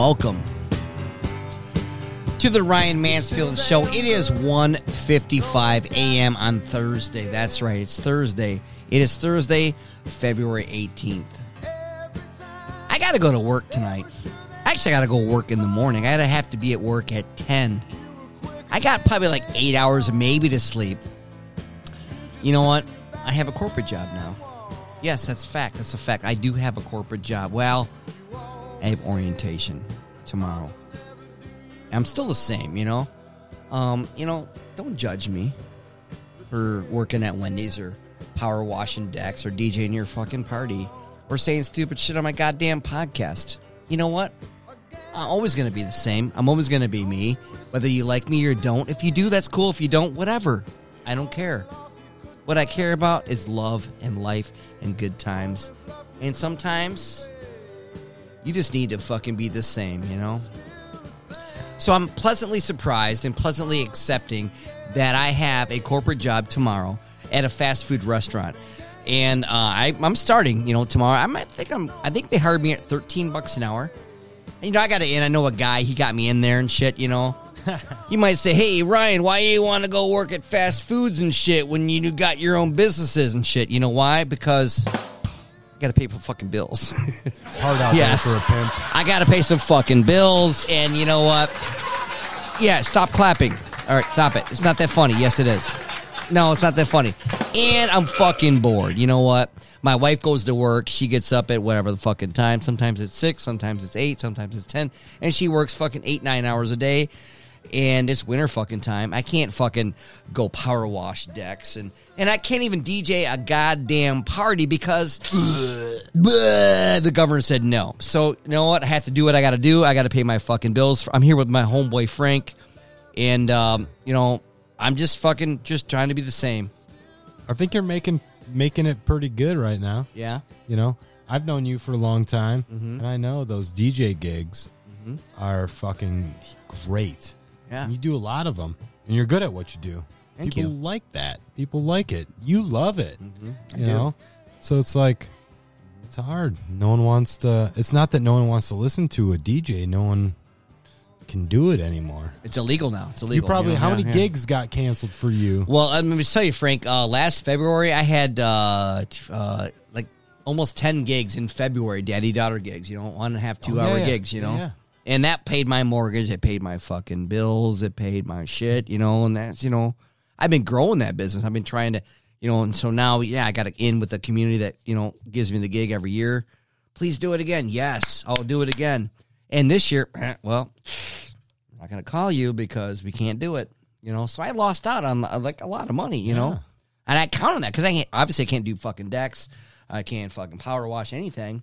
Welcome to the Ryan Mansfield Show. It is 1.55 a.m. on Thursday. That's right, it's Thursday. It is Thursday, February 18th. I got to go to work tonight. Actually, I got to go work in the morning. I gotta have to be at work at 10. I got probably like eight hours maybe to sleep. You know what? I have a corporate job now. Yes, that's fact. That's a fact. I do have a corporate job. Well, I have orientation tomorrow. I'm still the same, you know. Um, you know, don't judge me for working at Wendy's or power washing decks or DJing your fucking party or saying stupid shit on my goddamn podcast. You know what? I'm always going to be the same. I'm always going to be me, whether you like me or don't. If you do, that's cool. If you don't, whatever. I don't care. What I care about is love and life and good times. And sometimes you just need to fucking be the same, you know? So I'm pleasantly surprised and pleasantly accepting that I have a corporate job tomorrow at a fast food restaurant. And uh, I, I'm starting, you know, tomorrow. I might think I'm. I think they hired me at 13 bucks an hour. And, you know, I got in. I know a guy. He got me in there and shit. You know, you might say, "Hey, Ryan, why you want to go work at fast foods and shit when you got your own businesses and shit?" You know why? Because got to pay for fucking bills. It's hard out Yes. there for a pimp. I got to pay some fucking bills, and you know what? Yeah, stop clapping. All right, stop it. It's not that funny. Yes, it is. No, it's not that funny. And I'm fucking bored. You know what? My wife goes to work. She gets up at whatever the fucking time. Sometimes it's six, sometimes it's eight, sometimes it's ten, and she works fucking eight, nine hours a day. And it's winter fucking time. I can't fucking go power wash decks and and I can't even DJ a goddamn party because Bleh, the governor said no. So you know what? I have to do what I got to do. I got to pay my fucking bills. I'm here with my homeboy Frank, and um, you know I'm just fucking just trying to be the same. I think you're making making it pretty good right now. Yeah. You know, I've known you for a long time, and I know those DJ gigs are fucking great. Yeah. And you do a lot of them, and you're good at what you do. Thank People you. like that. People like it. You love it. I You do. know, so it's like it's hard. No one wants to. It's not that no one wants to listen to a DJ. No one can do it anymore. It's illegal now. It's illegal. you probably know? how Yeah, many yeah. gigs got canceled for you? Well, let me tell you, Frank. Uh, last February, I had uh, t- uh, like almost ten gigs in February, daddy daughter gigs. You know, one and a half, two Oh, hour yeah, yeah. gigs. You know, Yeah, yeah. And that paid my mortgage. It paid my fucking bills. It paid my shit. You know, and that's you know, I've been growing that business. I've been trying to, you know, and so now, yeah, I got to in with the community that you know gives me the gig every year. Please do it again. Yes, I'll do it again. And this year, well, I'm not going to call you because we can't do it. You know, so I lost out on uh, like a lot of money. You Yeah. know, and I count on that because I can't. Obviously, I can't do fucking decks. I can't fucking power wash anything.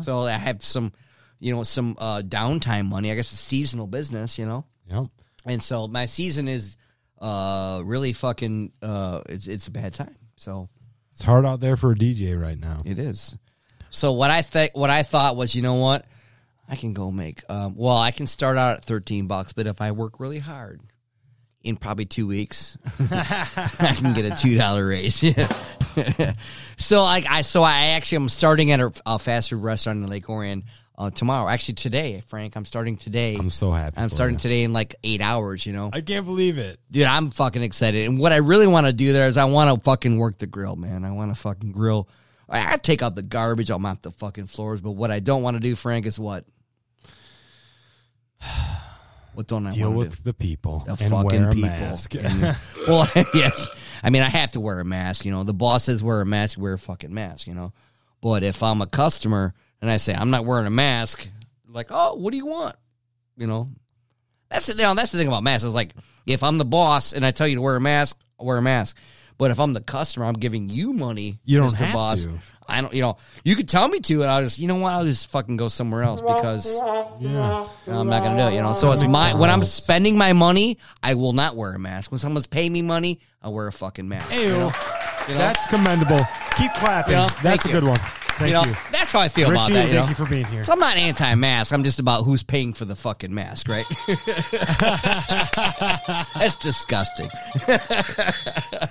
So I have some, you know, some uh, downtime money. I guess it's seasonal business. You know, Yep. and so my season is uh really fucking uh it's it's a bad time. So It's hard out there for a DJ right now. it is. So what I think, what I thought was, you know what, I can go make. Um, well, I can start out at thirteen bucks, but if I work really hard, in probably two weeks, I can get a two dollar raise. so like I, so I actually am starting at a, a fast food restaurant in Lake Orion uh, tomorrow. Actually today, Frank, I'm starting today. I'm so happy. I'm for starting you. today in like eight hours. You know, I can't believe it. dude, I'm fucking excited. And what I really want to do there is I want to fucking work the grill, man. I want to fucking grill. I, I take out the garbage. I'll mop the fucking floors. But what I don't want to do, Frank, is what? What don't I Deal want to with do? the people The and fucking wear a people. mask. And- well, yes. I mean, I have to wear a mask. You know, the boss says wear a mask. Wear a fucking mask. You know, but if I'm a customer and I say I'm not wearing a mask, like, oh, what do you want? You know, that's the you know, that's the thing about masks. Is like if I'm the boss and I tell you to wear a mask, I'll wear a mask. But if I'm the customer, I'm giving you money. You don't Mr. have boss. to. I don't. You know, you could tell me to, and I'll just, you know what? I'll just fucking go somewhere else because yeah. I'm not gonna do it. You know, so it's my when I'm spending my money, I will not wear a mask. When someone's paying me money, I'll wear a fucking mask. Ew. You know? You know? That's commendable. Keep clapping. You know, thank That's a you. good one. Thank you know, you. that's how I feel about that. You thank know? you for being here. So I'm not anti-mask. I'm just about who's paying for the fucking mask, right? That's disgusting. but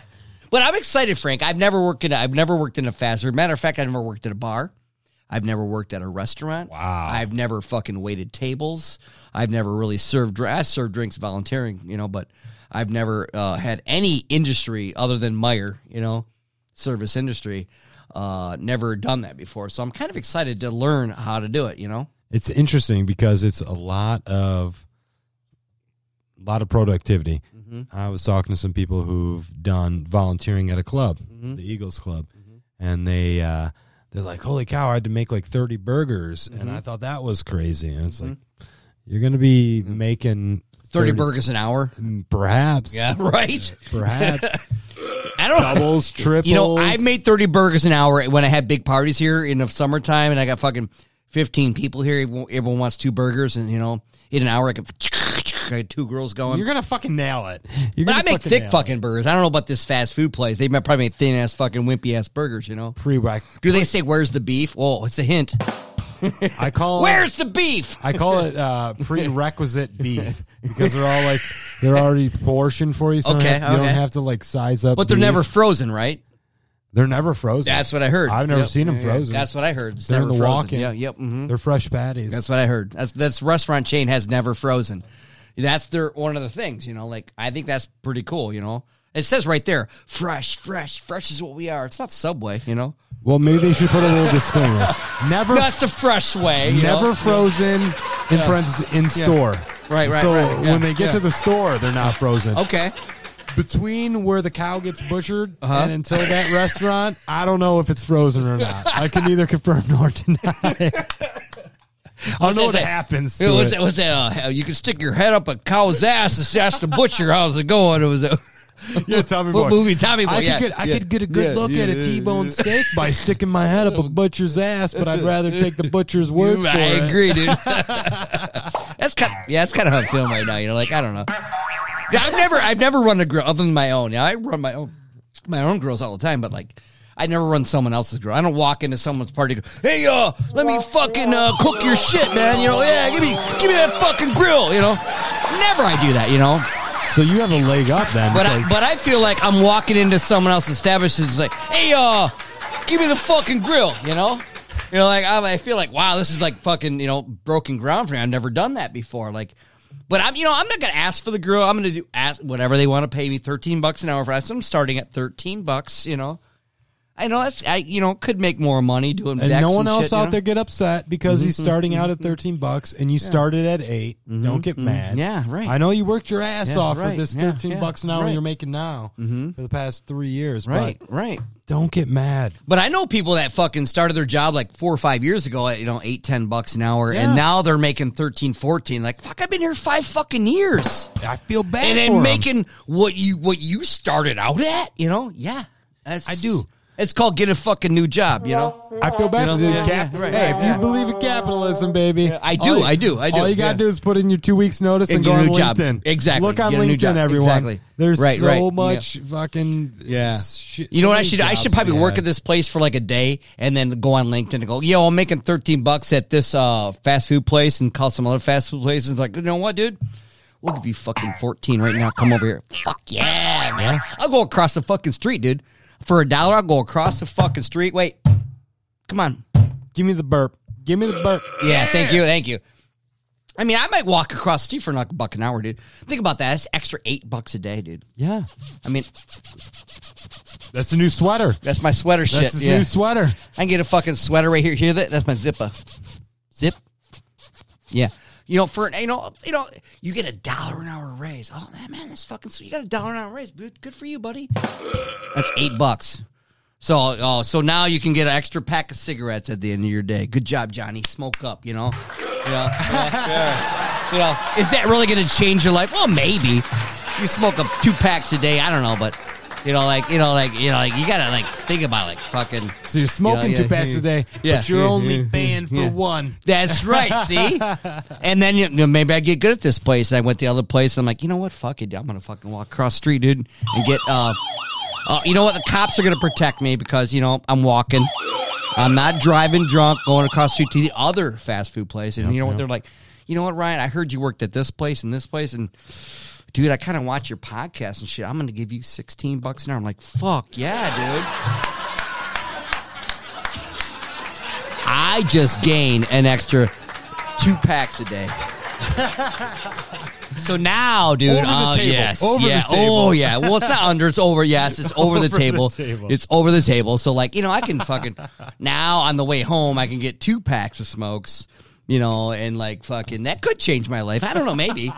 I'm excited, Frank. I've never worked in. A, I've never worked in a fast food. Matter of fact, I've never worked at a bar. I've never worked at a restaurant. Wow. I've never fucking waited tables. I've never really served. I served drinks volunteering, you know, but I've never uh, had any industry other than Meijer, you know, service industry. Uh, never done that before, so I'm kind of excited to learn how to do it. You know. It's interesting because it's a lot of a lot of productivity. Mm-hmm. I was talking to some people who've done volunteering at a club, Mm-hmm. the Eagles Club, and they uh, they're like, "Holy cow! I had to make like thirty burgers," and Mm-hmm. I thought that was crazy. And it's like you're going to be making 30 burgers an hour. perhaps, Yeah, right. perhaps I don't doubles, triples. You know, I made 30 burgers an hour when I had big parties here in the summertime, and I got fucking 15 people here. Everyone everyone wants two burgers, and, you know, in an hour, I could. I had two girls going. You're gonna fucking nail it. You're but I make fucking thick fucking burgers. I don't know about this fast food place. They might probably make thin ass fucking wimpy ass burgers, you know? pre Do they say, where's the beef? Oh, it's a hint. I call Where's the beef? I call it uh, prerequisite beef because they're all like they're already portioned for you. So Okay, you don't have, you don't have to like size up. But they're beef. never frozen, right? they're never frozen. That's what I heard. I've never Yep. seen them Yeah, yeah. frozen. That's what I heard. It's They're in the frozen. walk-in. Yeah, yep. mhm. They're fresh patties. That's what I heard. That's that's restaurant chain has never frozen. That's their one of the things, you know. Like I think that's pretty cool, you know. It says right there, fresh, fresh, fresh is what we are. It's not Subway, you know. well, maybe they should put a little disclaimer. Never, That's the fresh way. you never know? frozen in parentheses in store. Right, right, So right. Yeah, when they get yeah. to the store, they're not frozen. Okay. Between where the cow gets butchered Uh-huh. and until that restaurant, I don't know if it's frozen or not. I can neither confirm nor deny. I don't know what that? happens It to was it. it was uh, you can stick your head up a cow's ass and ask the butcher how's it going. It was a Yeah, Tommy What movie? Tommy Boy, I yeah, could get I yeah. could get a good Yeah, look at a T-bone steak by sticking my head up a butcher's ass, but I'd rather take the butcher's word for I it. I agree, dude. that's kind. yeah, that's kind of how I'm feeling right now. You know, like I don't know. Yeah, I've never, I've never run a grill other than my own. Yeah, I run my own, my own grills all the time, but like. I never run someone else's grill. I don't walk into someone's party. And go, hey, uh, let me fucking uh, cook your shit, man. You know, yeah, give me, give me that fucking grill. You know, never I do that. You know, So you have a leg up then. but I, but I feel like I'm walking into someone else's establishment. It's like, hey, uh, give me the fucking grill. You know, you know, like I, I feel like, wow, this is like fucking, you know, broken ground for me. I've never done that before. Like, but I'm, you know, I'm not gonna ask for the grill. I'm gonna do ask whatever they want to pay me. Thirteen bucks an hour for that. So I'm starting at thirteen bucks. You know, I know that's I, you know, could make more money doing. and decks no one and else shit, you out know? there get upset because he's mm-hmm. starting out at mm-hmm. 13 bucks and you started at 8. Mm-hmm. Don't get mad. Mm-hmm. Yeah, right. I know you worked your ass Yeah, off for this Yeah, 13 yeah, bucks an hour right. you're making now for the past 3 years, Right, but right. don't get mad. But I know people that fucking started their job like four or five years ago at, you know, eight, ten bucks an hour. Yeah. And now they're making 13, 14. Like, fuck, I've been here five fucking years. I feel bad And for then 'em. making what you, what you started out at, you know? Yeah. That's, I do. It's called get a fucking new job, you know? I feel bad You for know, the yeah, cap. yeah, right, hey, right, if you believe in capitalism, baby, I do, all you- I do, I do, All you gotta yeah. do is put in your two weeks notice and, And go get a on new job. LinkedIn. Exactly. Look on Get a new LinkedIn, job. everyone. Exactly. There's Right, so right. much fucking Yeah. shit- You know so what I many should? I should probably to work at this place for like a day and then go on LinkedIn and go, yo, I'm making 13 bucks at this uh, fast food place and call some other fast food places. Like, you know what, dude? We'll give you fucking 14 right now. Come over here. Fuck yeah, man. I'll go across the fucking street, dude. For a dollar, I'll go across the fucking street. Wait. Come on. Give me the burp. Give me the burp. Yeah, thank you. Thank you. I mean, I might walk across the street for like a buck an hour, dude. Think about that. That's extra eight bucks a day, dude. Yeah, I mean, that's a new sweater. that's my sweater shit. That's his yeah. new sweater. I can get a fucking sweater right here. Hear that? That's my zipper. Zip. Yeah. You know, for you know, you know, you get a dollar an hour raise. Oh man, that's fucking sweet. You got a dollar an hour raise. Good, good for you, buddy. That's eight bucks. So, oh, so now you can get an extra pack of cigarettes at the end of your day. Good job, Johnny. Smoke up, you know. You know, yeah, yeah. You know, is that really going to change your life? Well, maybe. You smoke up two packs a day. I don't know, but you know, like you know, like you know, like you gotta like think about like fucking. So you're smoking two packs yeah. a day, Yeah. but you're only paying for yeah. one. That's right. See, and then you know, maybe I get good at this place. And I went to the other place. And I'm like, you know what? Fuck it. I'm gonna fucking walk across the street, dude, and get. uh uh, you know what? The cops are going to protect me because, you know, I'm walking. I'm not driving drunk, going across the street to the other fast food place. And you know what? They're like, you know what, Ryan? I heard you worked at this place and this place. And, dude, I kind of watch your podcast and shit. I'm going to give you 16 bucks an hour. I'm like, fuck yeah, dude. I just gain an extra two packs a day. So now, dude, Over the oh table. yes, Over the yeah, oh yeah. Well, it's not under; it's over. Yes, it's over, the, Over the table. table. It's over the table. So, like, you know, I can fucking now on the way home, I can get two packs of smokes. You know, and like fucking that could change my life. I don't know, maybe.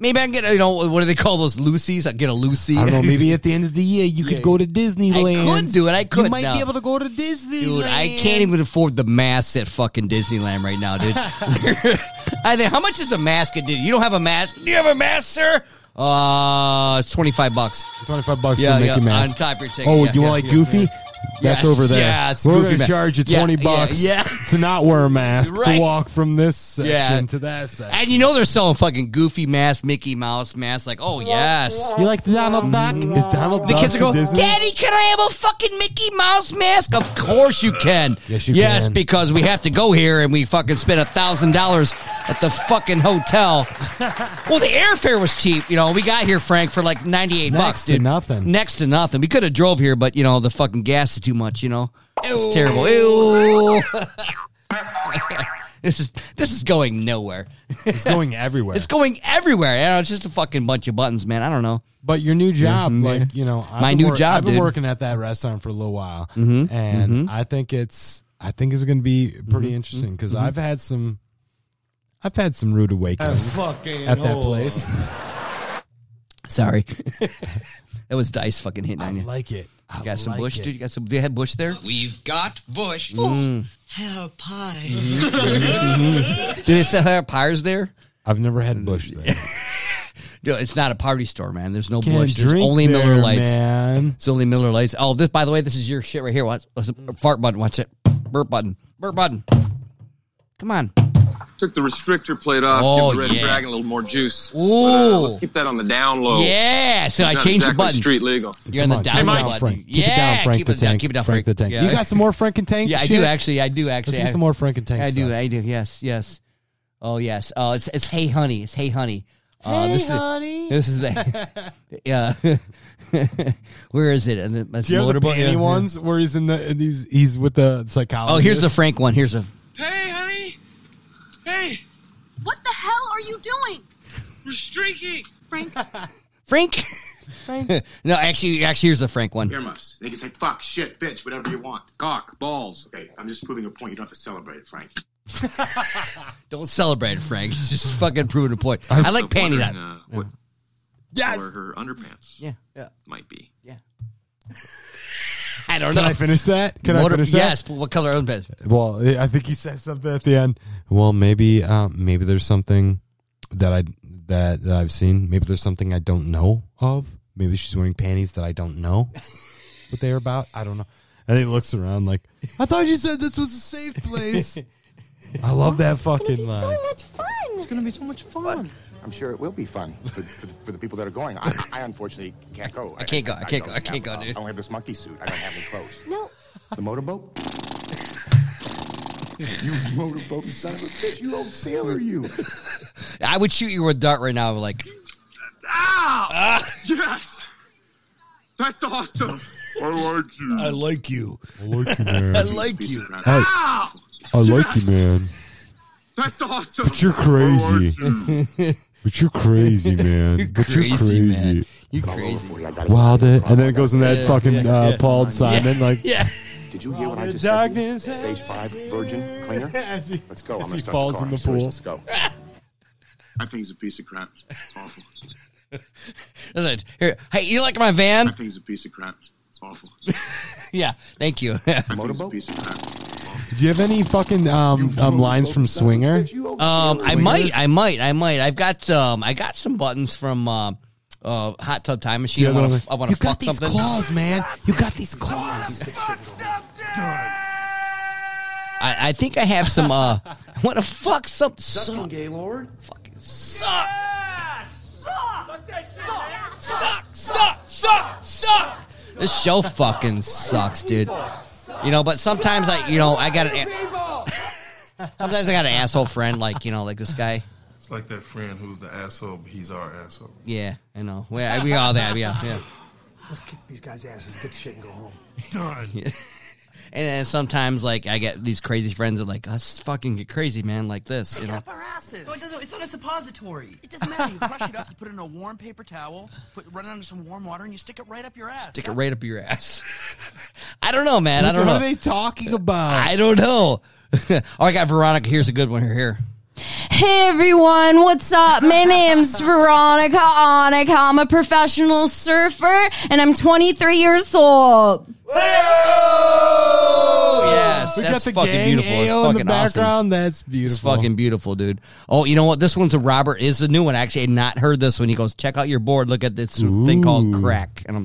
Maybe I can get, you know, what do they call those loosies? I get a Lucy. I don't know. Maybe at the end of the year you could go to Disneyland. I could do it. I could You might now. be able to go to Disneyland. Dude, I can't even afford the mask at fucking Disneyland right now, dude. I think how much is a mask at Disney? You don't have a mask? Do you have a mask, sir? Uh, it's twenty five bucks. Twenty five bucks Yeah, for Mickey yeah, Mouse. on top of your ticket. Oh, Yeah, you want like Goofy? That's Yes, over there. yeah, it's We're gonna charge you Yeah, twenty yeah, bucks yeah. to not wear a mask Right. to walk from this section Yeah. to that section. And you know they're selling fucking Goofy mask, Mickey Mouse mask. Like, oh yes. You like the Donald Duck? Mm. Is Donald The Duck kids are going, Disney? Daddy, can I have a fucking Mickey Mouse mask? Of course you can. Yes, you yes, can. because we have to go here and we fucking spent a thousand dollars at the fucking hotel. well, the airfare was cheap. You know, we got here, Frank, for like ninety eight Next bucks, to dude. nothing. Next to nothing. We could have drove here, but you know the fucking gas is too much. You know, it's terrible. Ew. this is this is going nowhere. It's going everywhere. It's going everywhere. You know, it's just a fucking bunch of buttons, man. I don't know. But your new job, Mhm. like you know, I've My been new wor- job, I've been dude. working at that restaurant for a little while, Mhm, and mhm. I think it's I think it's going to be pretty Mm-hmm. interesting because I've had some, I've had some rude awakenings fucking at that place. Sorry, that was dice fucking hitting I on you. like it. I You got some like Busch, it. dude. You got some. They had Busch there. We've got Busch. Mm. Hello, pie. Mm-hmm. Mm-hmm. Dude, they sell have pyres there. I've never had Busch there. Dude, it's not a party store, man. There's no Can't Busch. There's drink only Miller Lights. man. It's only Miller Lights. Oh, this by the way, this is your shit right here. Watch, watch the fart button. Watch it. Burp button. Burp button. Come on. Took the restrictor plate off, Oh, give the Red yeah. Dragon a little more juice. Ooh. But, uh, let's keep that on the down low. Yeah. So I Not changed the exactly buttons. Street legal. You're on Come the on, down keep it low down, button. Frank. Keep yeah. it down, Frank keep the it down. Tank. Keep it down, Frank the Tank. Yeah. You got some more Frank and Tank? Yeah, I do actually. I do actually. Let's get I- some more Frank and Tank. I do. stuff. I do. Yes. Yes. Oh yes. Oh, it's it's Hey Honey. It's Hey Honey. Uh, Hey, this honey. Is, this is the yeah. Where is it? And the- That's Do you have the panty Yeah. ones where he's in the and he's he's with the psychologist? Oh, here's the Frank one. Here's a Hey, honey. Hey, What the hell are you doing? we're streaking. Frank, Frank. Frank? no, actually, actually, here's the Frank one. Earmuffs. They can say fuck, shit, bitch, whatever you want. Cock, balls. Okay, I'm just proving a point. You don't have to celebrate it, Frank. Don't celebrate it, Frank. Just fucking proving a point. I like panties Wondering, on. uh, what Yes. color her underpants Yeah. Yeah. might be. I don't know. Can know. I finish that? Can Motor- I finish that? yes. but What color underpants? Well, I think he says something at the end. Well, maybe, um, maybe there's something that I that, that I've seen. Maybe there's something I don't know of. Maybe she's wearing panties that I don't know what they're about. I don't know. And he looks around like, I thought you said this was a safe place. I love that fucking line. It's going to be so much fun. It's gonna be so much fun. I'm sure it will be fun for, for, the, for the people that are going. I, I unfortunately can't go. I can't go. I can't go. I don't can't go, have, uh, dude. I don't have this monkey suit. I don't have any clothes. No, The motorboat? you motorboat son of a bitch. You old sailor, you. I would shoot you with a dart right now. Like, Ow! Yes! That's awesome. I like you. I like you. I like you, man. I like you. Ow! I like you, man. That's awesome. But you're crazy. but you're crazy, man. You're but crazy, you're crazy. man. You All over crazy. for. I got it. Wow, that, and then it goes in that Yeah, fucking yeah, uh, yeah. Paul Simon, like Yeah. Did you hear what I the just said? to you? darkness Stage five, virgin, cleaner. he, Let's go. I'm gonna start falls the car. in the pool. Let's go. That thing's a piece of crap. Awful. Listen, Here, hey, you like my van? That thing's a piece of crap. Awful. Yeah. Thank you. That Motorboat? piece of crap. Do you have any fucking um, um lines from Swinger? Um, I might, I might, I might. I've got, um, I got some buttons from, uh, uh, Hot Tub Time Machine. I want to, I want to fuck something. claws, man. You got these claws. I, I think I have some. Uh, I want to fuck some. Suck, Gaylord. fucking suck. Suck, suck, suck, suck. This show fucking sucks, dude. You know, but sometimes I, you know, I got an. Sometimes I got an asshole friend, like you know, like this guy. It's like that friend who's the asshole, but he's our asshole. Yeah, I know. We, we all that. Yeah, yeah. Let's kick these guys' asses, get shit, and go home. Done. And then sometimes, like, I get these crazy friends that like, let's fucking get crazy, man, like this, you know. Up our asses. No, it doesn't, it's on a suppository. It doesn't matter. You crush it up. You put it in a warm paper towel. Put run it under some warm water, and you stick it right up your ass. Stick it right up your ass. I don't know, man. I don't know. what are they talking about? I don't know. oh, I got Veronica. Here's a good one. Here, here. Hey everyone, what's up? My name's Veronica Onik. I'm a professional surfer and I'm 23 years old. Yes, we that's got the fucking gang beautiful. It's AO in the fucking awesome. background. That's It's beautiful. fucking beautiful, dude. Oh, you know what? This one's a Robert. Is a new one. I actually, I had not heard this one. He goes, check out your board. Look at this thing called crack. And I'm,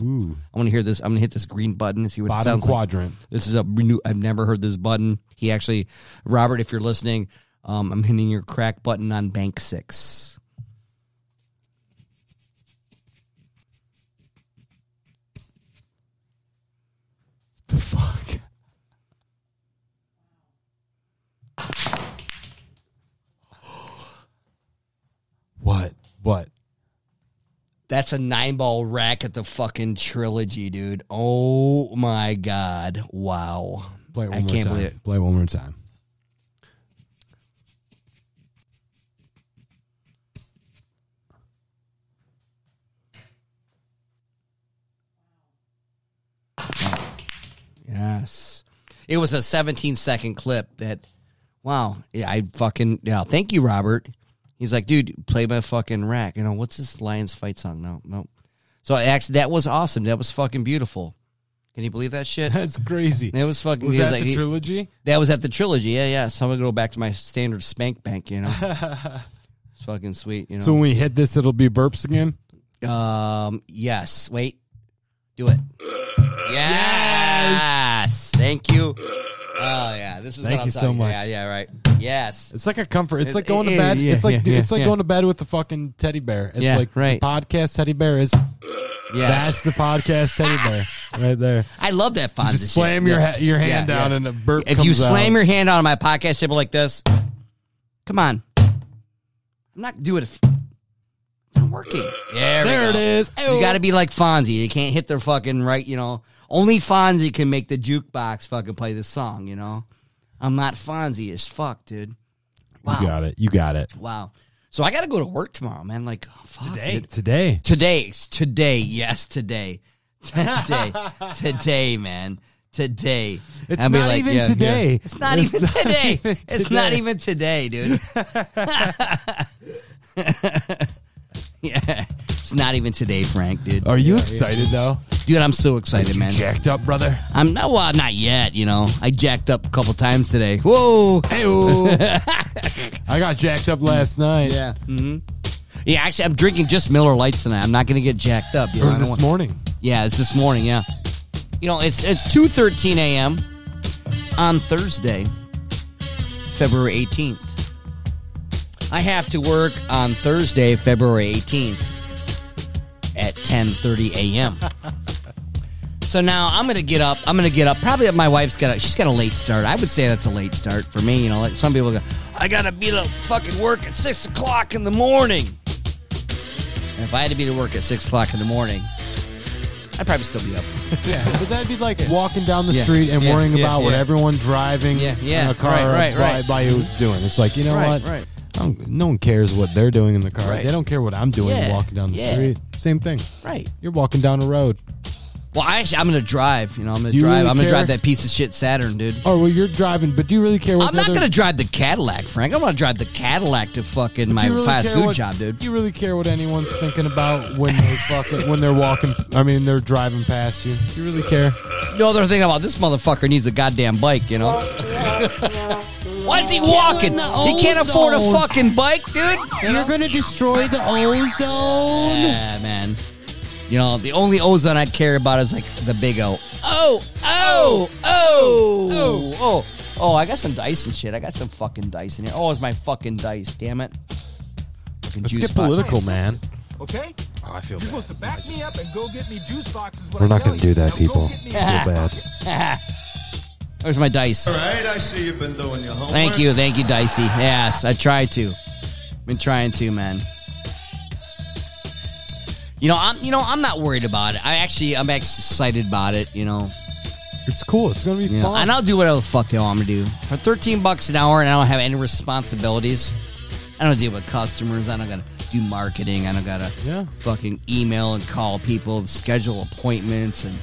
I'm gonna hear this. I'm gonna hit this green button and see what it Bottom sounds like. quadrant. This is a new. I've never heard this button. He actually, Robert, if you're listening, um, I'm hitting your crack button on bank six. the fuck? What? What? That's a nine ball rack at the fucking trilogy, dude. Oh my god! Wow. Play it one I more can't time. believe it. Play it one more time. Yes. It was a 17 second clip that, wow. Yeah, I fucking, yeah. Thank you, Robert. He's like, dude, play my fucking rack. You know, what's this Lions fight song? No, no. So I actually, that was awesome. That was fucking beautiful. Can you believe that shit? That's crazy. It was fucking. Was he that like- the he- trilogy? That was at the trilogy. Yeah, yeah. So I'm gonna go back to my standard spank bank. You know, it's fucking sweet. You know. So when we hit this, it'll be burps again. Um. Yes. Wait. Do it. Yes. Thank you. Oh yeah. This is. Thank what I'm you so talking- much. Yeah. Yeah. Right. Yes. It's like a comfort. It's It- like going to it- bed. yeah, it's like yeah, it's like yeah. going to bed with the fucking teddy bear. It's Yeah, like right. the podcast teddy bear is. Yes. That's the podcast teddy bear right there. I love that Fonzie. just slam shit. your Yeah. ha- your hand Yeah, down yeah. and a burp. If you comes slam out. your hand on my podcast table like this, come on. I'm not doing it. I'm working. There, we There go. it is. You got to be like Fonzie. You can't hit their fucking right. You know, only Fonzie can make the jukebox fucking play this song. You know, I'm not Fonzie as fuck, dude. Wow. You got it. You got it. Wow. So I got to go to work tomorrow, man. Like oh, fuck, dude. Today. Today, today, yes, today, today, today, man, today. It's I'll be not even today. It's not It's even not today. even It's not even today, dude. yeah, it's not even today, Frank, dude. Are you excited though? Dude, I'm so excited, man. Jacked up, brother. I'm not well, not yet. You know, I jacked up a couple times today. Whoa. Hey, I got jacked up last night. Yeah. hmm Yeah, actually, I'm drinking just Miller Lights tonight. I'm not going to get jacked up. You know, I Or don't this want- morning. Yeah, it's this morning. Yeah, you know, it's it's two thirteen a.m. on Thursday, February eighteenth. I have to work on Thursday, February eighteenth, at ten thirty a.m. so now I'm gonna get up. I'm gonna get up. Probably my wife's got a she's got a late start. I would say that's a late start for me. You know, like some people go, I gotta be to fucking work at six o'clock in the morning. And if I had to be to work at six o'clock in the morning, I'd probably still be up. Yeah, but that'd be like walking down the Yeah. street and Yeah, worrying yeah, about what yeah. everyone driving Yeah, yeah, in a car right, right, by, right. by you doing. It's like you know Right, what? right. I don't- no one cares what they're doing in the car. Right. They don't care what I'm doing Yeah, walking down the yeah. street. Same thing. Right. You're walking down the road. Well, I actually, I'm gonna drive. You know, I'm gonna Do you drive. really I'm gonna care? drive that piece of shit Saturn, dude. Oh well, you're driving, but do you really care what? I'm the not other- gonna drive the Cadillac, Frank. I'm gonna drive the Cadillac to fucking Do my you really fast care food what- job, dude. Do you really care what anyone's thinking about when they fucking when they're walking? I mean, they're driving past you. Do you really care? No, they're thinking about this motherfucker needs a goddamn bike. You know. Why is he walking? He can't afford a fucking bike, dude. You're gonna destroy the ozone. Yeah, man. You know, the only ozone I care about is like the big O. Oh, oh, oh, oh, oh. Oh, I got some dice and shit. I got some fucking dice in here. Oh, it's my fucking dice. Damn it. Fucking Let's juice get box. political, man. Okay? Oh, I feel You're supposed to back me up and go get me juice boxes when We're I not tell gonna do that, Now go people. get me I feel bad. Where's my dice? All right, I see you've been doing your homework. Thank you, thank you, Dicey. Yes, I try to. Been trying to, man. You know, I'm you know I'm not worried about it. I actually I'm excited about it. You know, It's cool. It's gonna be Yeah. fun. And I'll do whatever the fuck they want me to do. For 13 bucks an hour and I don't have any responsibilities, I don't deal with customers. I don't gotta do marketing. I don't gotta Yeah. fucking email and call people and schedule appointments and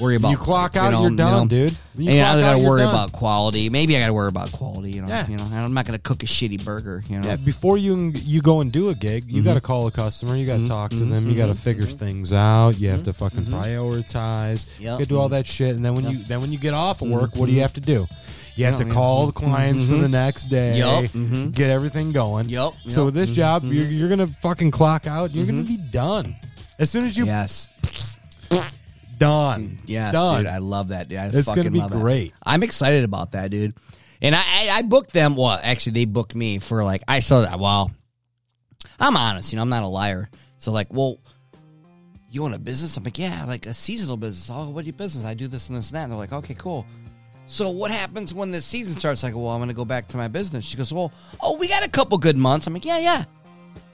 worry about You clock you out, you done, know. dude. You and I clock don't out, gotta you're worry about quality. Maybe I gotta worry about quality. You know, Yeah. you know, I'm not gonna cook a shitty burger. You know, Yeah, before you you go and do a gig, you Mhm. got to call a customer. You got to Mhm, talk to mhm, them. You got to mhm, figure things out. You have to fucking prioritize. Yep. You got to do all that shit, and then when Yep. you then when you get off of work, what do you have to do? You have Yeah, to yeah. call the clients for Mhm. the next day. Mhm. Get everything going. Yep. So with this Mhm. job, you're, you're gonna fucking clock out. You're gonna be done as soon as you yes, done. yes, done. dude. I love that. Dude. I It's fucking gonna be love it. great. I'm excited about that, dude. And I, I, I booked them. Well, actually, they booked me for like I saw that. Well, I'm honest. You know, I'm not a liar. So like, well, you want a business? I'm like, yeah, like a seasonal business. Oh, what do you business? I do this and this and that. And they're like, okay, cool. So what happens when the season starts? Like, well, I'm going to go back to my business. She goes, well, oh, we got a couple good months. I'm like, yeah, yeah.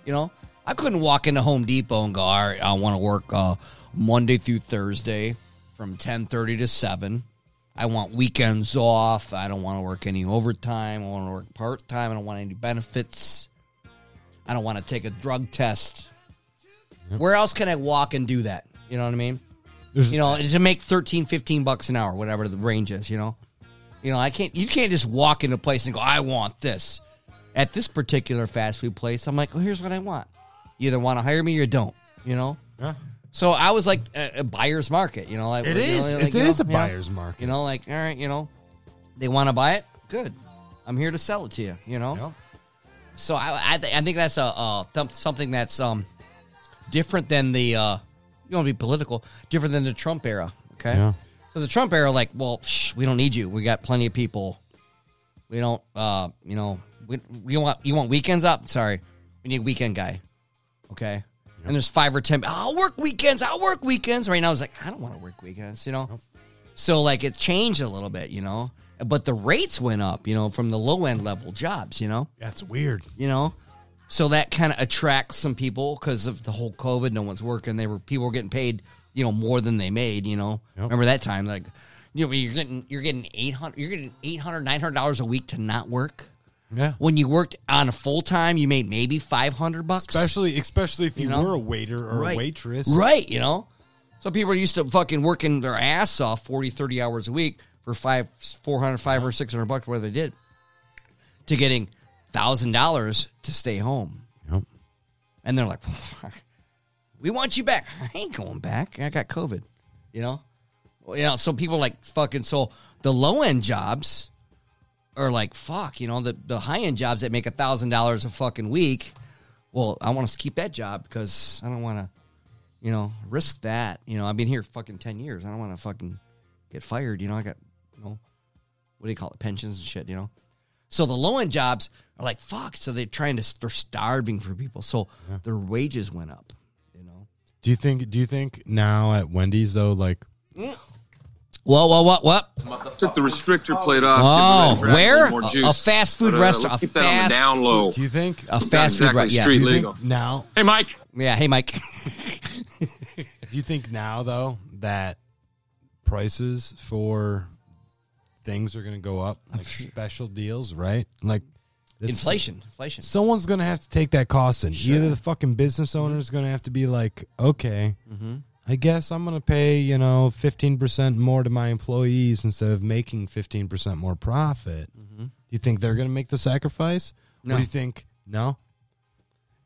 You know, I couldn't walk into Home Depot and go, all right, I want to work uh, Monday through Thursday from 10:30 to 7. I want weekends off. I don't want to work any overtime. I want to work part time. I don't want any benefits. I don't want to take a drug test. Where else can I walk and do that? You know what I mean? There's- you know, to make 13, 15 bucks an hour, whatever the range is, you know? You know, I can't you can't just walk into a place and go, I want this. At this particular fast food place, I'm like, well, here's what I want. You either want to hire me or don't, you know? Yeah. So I was like a, a buyer's market, you know, like It you know, is. like, It you know, is a buyer's market. You know, like all right, you know, they want to buy it, good. I'm here to sell it to you, you know. Yep. So I I, th- I think that's a uh, th- something that's um different than the uh you want to be political, different than the Trump era. Okay. Yeah. So the Trump era, like, well, shh, we don't need you. We got plenty of people. We don't, uh, you know, we, we want you want weekends up. Sorry, we need a weekend guy. Okay. And there's five or ten. I'll work weekends. I'll work weekends. Right now, it's like I don't want to work weekends. You know. So like it changed a little bit. You know. But the rates went up. You know, from the low end level jobs. You know. That's weird. You know. So that kind of attracts some people because of the whole COVID. No one's working. They were people were getting paid, you know, more than they made. You know, Yep. remember that time? Like, you know, you're getting you're getting eight hundred, you're getting eight hundred, nine hundred dollars a week to not work. Yeah. When you worked on a full time, you made maybe five hundred bucks. Especially, especially if you, You know? were a waiter or Right. a waitress. right? You know, so people are used to fucking working their ass off 40, 30 hours a week for five, four hundred, five or six hundred bucks, whatever they did, to getting thousand dollars to stay home. Yep. And they're like, "We want you back." I ain't going back. I got COVID. You know, well, you know. So people like fucking. So the low end jobs are like, "Fuck," you know. The the high end jobs that make a thousand dollars a fucking week. Well, I want to keep that job because I don't want to, you know, risk that. You know, I've been here fucking ten years. I don't want to fucking get fired. You know, I got, you know, what do you call it, pensions and shit. You know. So the low end jobs are like fuck. So they're trying to they're starving for people. So their wages went up. You know. Do you think? Do you think now at Wendy's though, like mm. Whoa, whoa, what, what? Took the restrictor plate off. Oh, give the red where? A- a fast food But, uh, restaurant, Let's a keep that on fast the down low. Do you think A It's fast food, exactly right? Yeah. street do you legal. think now? Hey, Mike. Yeah. Hey, Mike. Do you think now though that prices for things are going to go up, like special deals, right? Like it's- inflation. Inflation. Someone's going to have to take that cost in. Either the fucking business owner is going to have to be like, okay, Mm-hmm. I guess I'm going to pay you know 15 percent more to my employees instead of making 15 percent more profit. Do you think they're going to make the sacrifice? Mm-hmm. No. What do you think? No.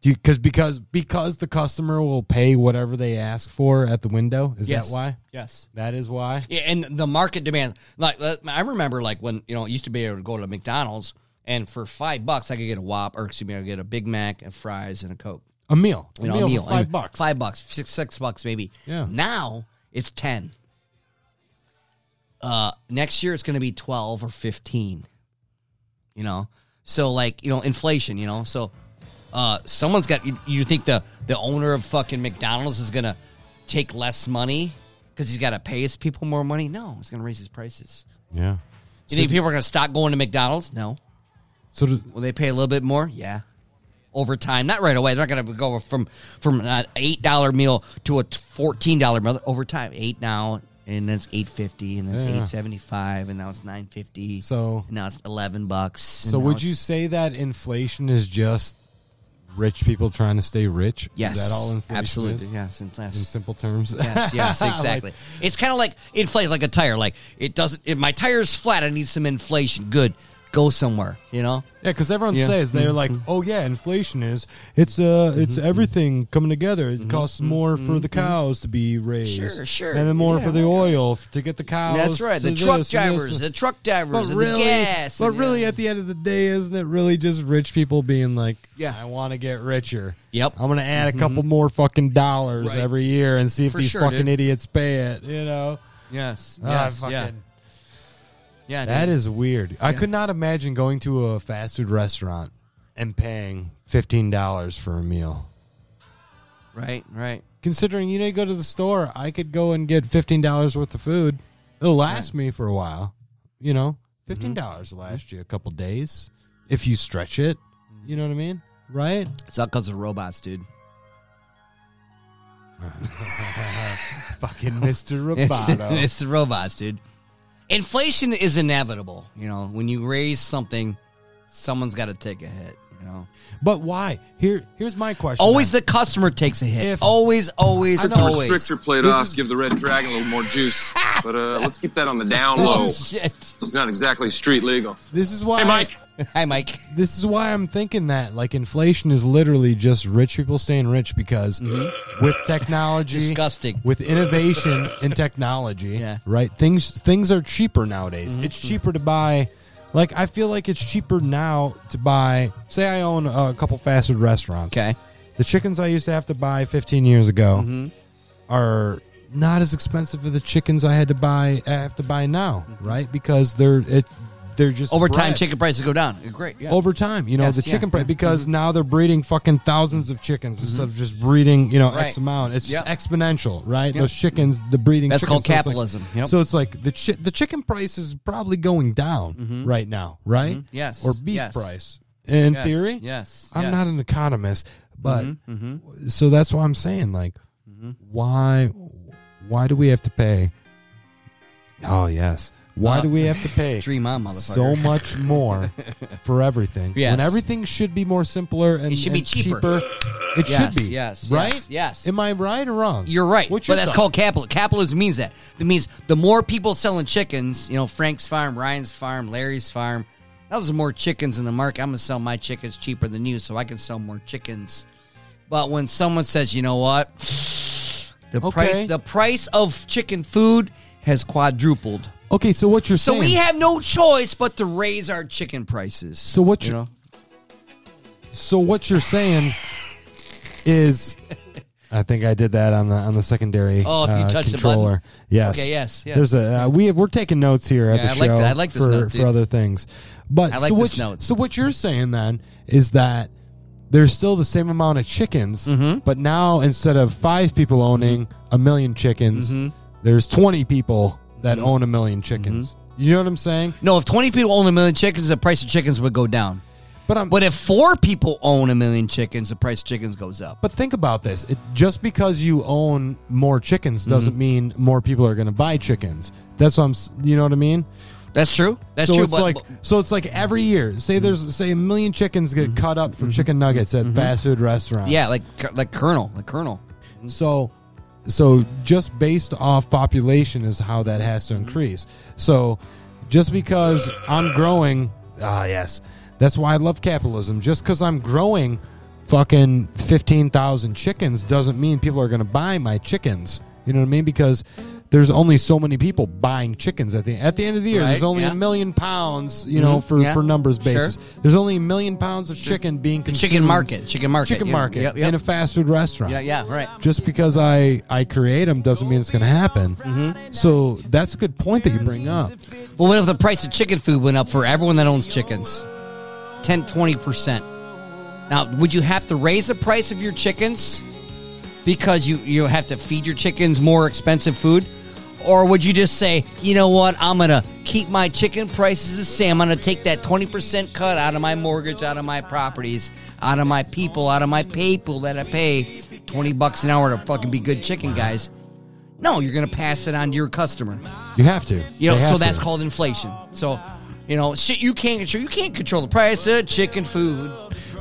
Do you because because because the customer will pay whatever they ask for at the window? Is Yes. that why? Yes. That is why. Yeah, and the market demand. Like uh, I remember, like when you know, it used to be able to go to McDonald's, and for five bucks, I could get a Whop, or excuse me, I could get a Big Mac and fries and a Coke. A meal. A You know, meal, a meal five bucks. five bucks, six six bucks maybe. Yeah. Now it's ten. Uh, next year it's going to be twelve or fifteen. You know, so like you know, inflation. You know, so uh, someone's got. You, you think the the owner of fucking McDonald's is going to take less money because he's got to pay his people more money? No, he's going to raise his prices. Yeah. You think people are going to stop going to McDonald's? No. So does, Will they pay a little bit more? Yeah. Over time, not right away. They're not going to go from from an eight dollar meal to a fourteen dollar meal over time. Eight now, and then it's eight fifty, and then it's Yeah. eight seventy five, and now it's nine fifty. So now it's eleven bucks. So would you say that inflation is just rich people trying to stay rich? Yes, Is that all inflation absolutely. is? Yes, in, yes. In simple terms. Yes, yes, Like, exactly. it's kind of like inflate, like a tire. Like it doesn't. If my tire's flat, I need some inflation. Good, go somewhere. You know. Yeah, because everyone Yeah. says they're like, Mhm. "Oh yeah, inflation is it's uh it's Mm-hmm. everything coming together. It costs more for the cows to be raised, Sure, sure. and then more Yeah, for the oil f- to get the cows. That's right. to The truck this and this. drivers, the truck drivers, But and really, the gas. but and, really, yeah. at the end of the day, isn't it really just rich people being like, Yeah. I want to get richer. Yep. I'm going to add a couple more fucking dollars Right. every year and see if For these sure, fucking dude. idiots pay it. You know, yes, Ah, yes, fucking- yeah, that dude. is weird. I could not imagine going to a fast food restaurant and paying fifteen dollars for a meal. right, right. Considering you know, you go to the store, I could go and get fifteen dollars worth of food. It'll last me for a while. You know, mm-hmm. fifteen dollars will last you a couple days if you stretch it. Mm-hmm. You know what I mean? Right? It's all because of robots, dude. Fucking Mr. Roboto. it's the robots, dude. Inflation is inevitable. You know, when you raise something, someone's got to take a hit. You know, but why? Here, here's my question. always then. the customer takes a hit. If- always, always, I know. always. Restrictor played This off, is- give the red dragon a little more juice. But uh, let's keep that on the down low. This is shit. It's not exactly street legal. This is why. Hey, Mike. Hi, Mike. This is why I'm thinking that like inflation is literally just rich people staying rich because mm-hmm. with technology, Disgusting. with innovation in technology, Yeah. right? Things things are cheaper nowadays. Mm-hmm. It's cheaper to buy. Like I feel like it's cheaper now to buy. Say I own a couple fast food restaurants. Okay. The chickens I used to have to buy 15 years ago mm-hmm. are not as expensive as the chickens I had to buy. I have to buy now, right? Because they're it. They're just Over time, bred. chicken prices go down. Great. Yeah. over time. You know, Yes, the yeah, chicken price yeah. because now they're breeding fucking thousands of chickens instead of just breeding, you know, X amount. It's just Yep. exponential, right? Yep. Those chickens, the breeding. That's chickens, called so it's like- capitalism. Yep. So it's like the chi- the chicken price is probably going down right now, right? Mhm. Yes. Or beef Yes. price. In Yes. theory, Yes. I'm not an economist, but Mhm, so that's why I'm saying like, Mm-hmm. why, why do we have to pay? Oh yes. Why Uh, do we have to pay Dream on, motherfucker. so much more for everything Yes. when everything should be more simpler and It should be and cheaper. It Yes, should be. yes, Right? yes, yes. Am I right or wrong? You're right. What's your but that's thought? called capital. Capitalism means that. That means the more people selling chickens, you know, Frank's farm, Ryan's farm, Larry's farm, those are more chickens in the market. I'm going to sell my chickens cheaper than you so I can sell more chickens. But when someone says, you know what? The Okay. price the price of chicken food has quadrupled. Okay, so what you're saying So saying? we have no choice but to raise our chicken prices. so what you you know? so what you're saying is. I think I did that on the on the secondary Oh, you uh, touched the controller. button? Yes. Okay, yes, yes. There's a uh, we have, we're taking notes here at Yeah, the I show like I like this for note, for other things. But I like so this what, note. So what you're saying then is that there's still the same amount of chickens, Mm-hmm. but now instead of five people owning a million chickens, Mm-hmm. there's 20 people that mm-hmm. own a million chickens. Mm-hmm. You know what I'm saying? No, if 20 people own a million chickens, the price of chickens would go down. But I'm But if four people own a million chickens, the price of chickens goes up. But think about this. It, just because you own more chickens Mm-hmm. doesn't mean more people are going to buy chickens. That's what I'm. You know what I mean? That's true. That's so true. it's but, like so it's like every year. Say mm-hmm. there's say a million chickens get cut up for chicken nuggets at fast food restaurants. Mm-hmm. yeah, like like Colonel, like Colonel. so so just based off population is how that has to increase. So just because I'm growing, ah yes, that's why I love capitalism. Just because I'm growing fucking fifteen thousand chickens doesn't mean people are going to buy my chickens. You know what I mean? Because there's only so many people buying chickens at the at the end of the year. Right, there's only yeah. a million pounds, you know, Mhm, for yeah, for numbers sure. basis. There's only a million pounds of chicken being The consumed. chicken market, chicken market, chicken yeah, market yep, yep. in a fast food restaurant Yeah, yeah, right. just because I I create them doesn't mean it's going to happen. Mm-hmm. So that's a good point that you bring up. Well, what if the price of chicken food went up for everyone that owns chickens? 10, 20%. Now, would you have to raise the price of your chickens because you, you have to feed your chickens more expensive food? Or would you just say, you know what, I'm going to keep my chicken prices the same. I'm going to take that 20% cut out of my mortgage, out of my properties, out of my people, out of my people that I pay 20 bucks an hour to fucking be good chicken guys. No, you're going to pass it on to your customer. You have to. You know, so that's to. called inflation. So, you know, shit you can't control. You can't control the price of chicken food.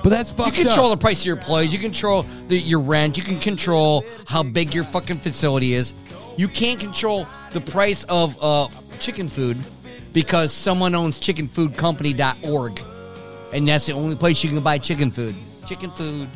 But that's fucked You control up. the price of your employees. You control the, your rent. You can control how big your fucking facility is. You can't control the price of uh, chicken food because someone owns chickenfoodcompany.org. And that's the only place you can buy chicken food. Chicken food.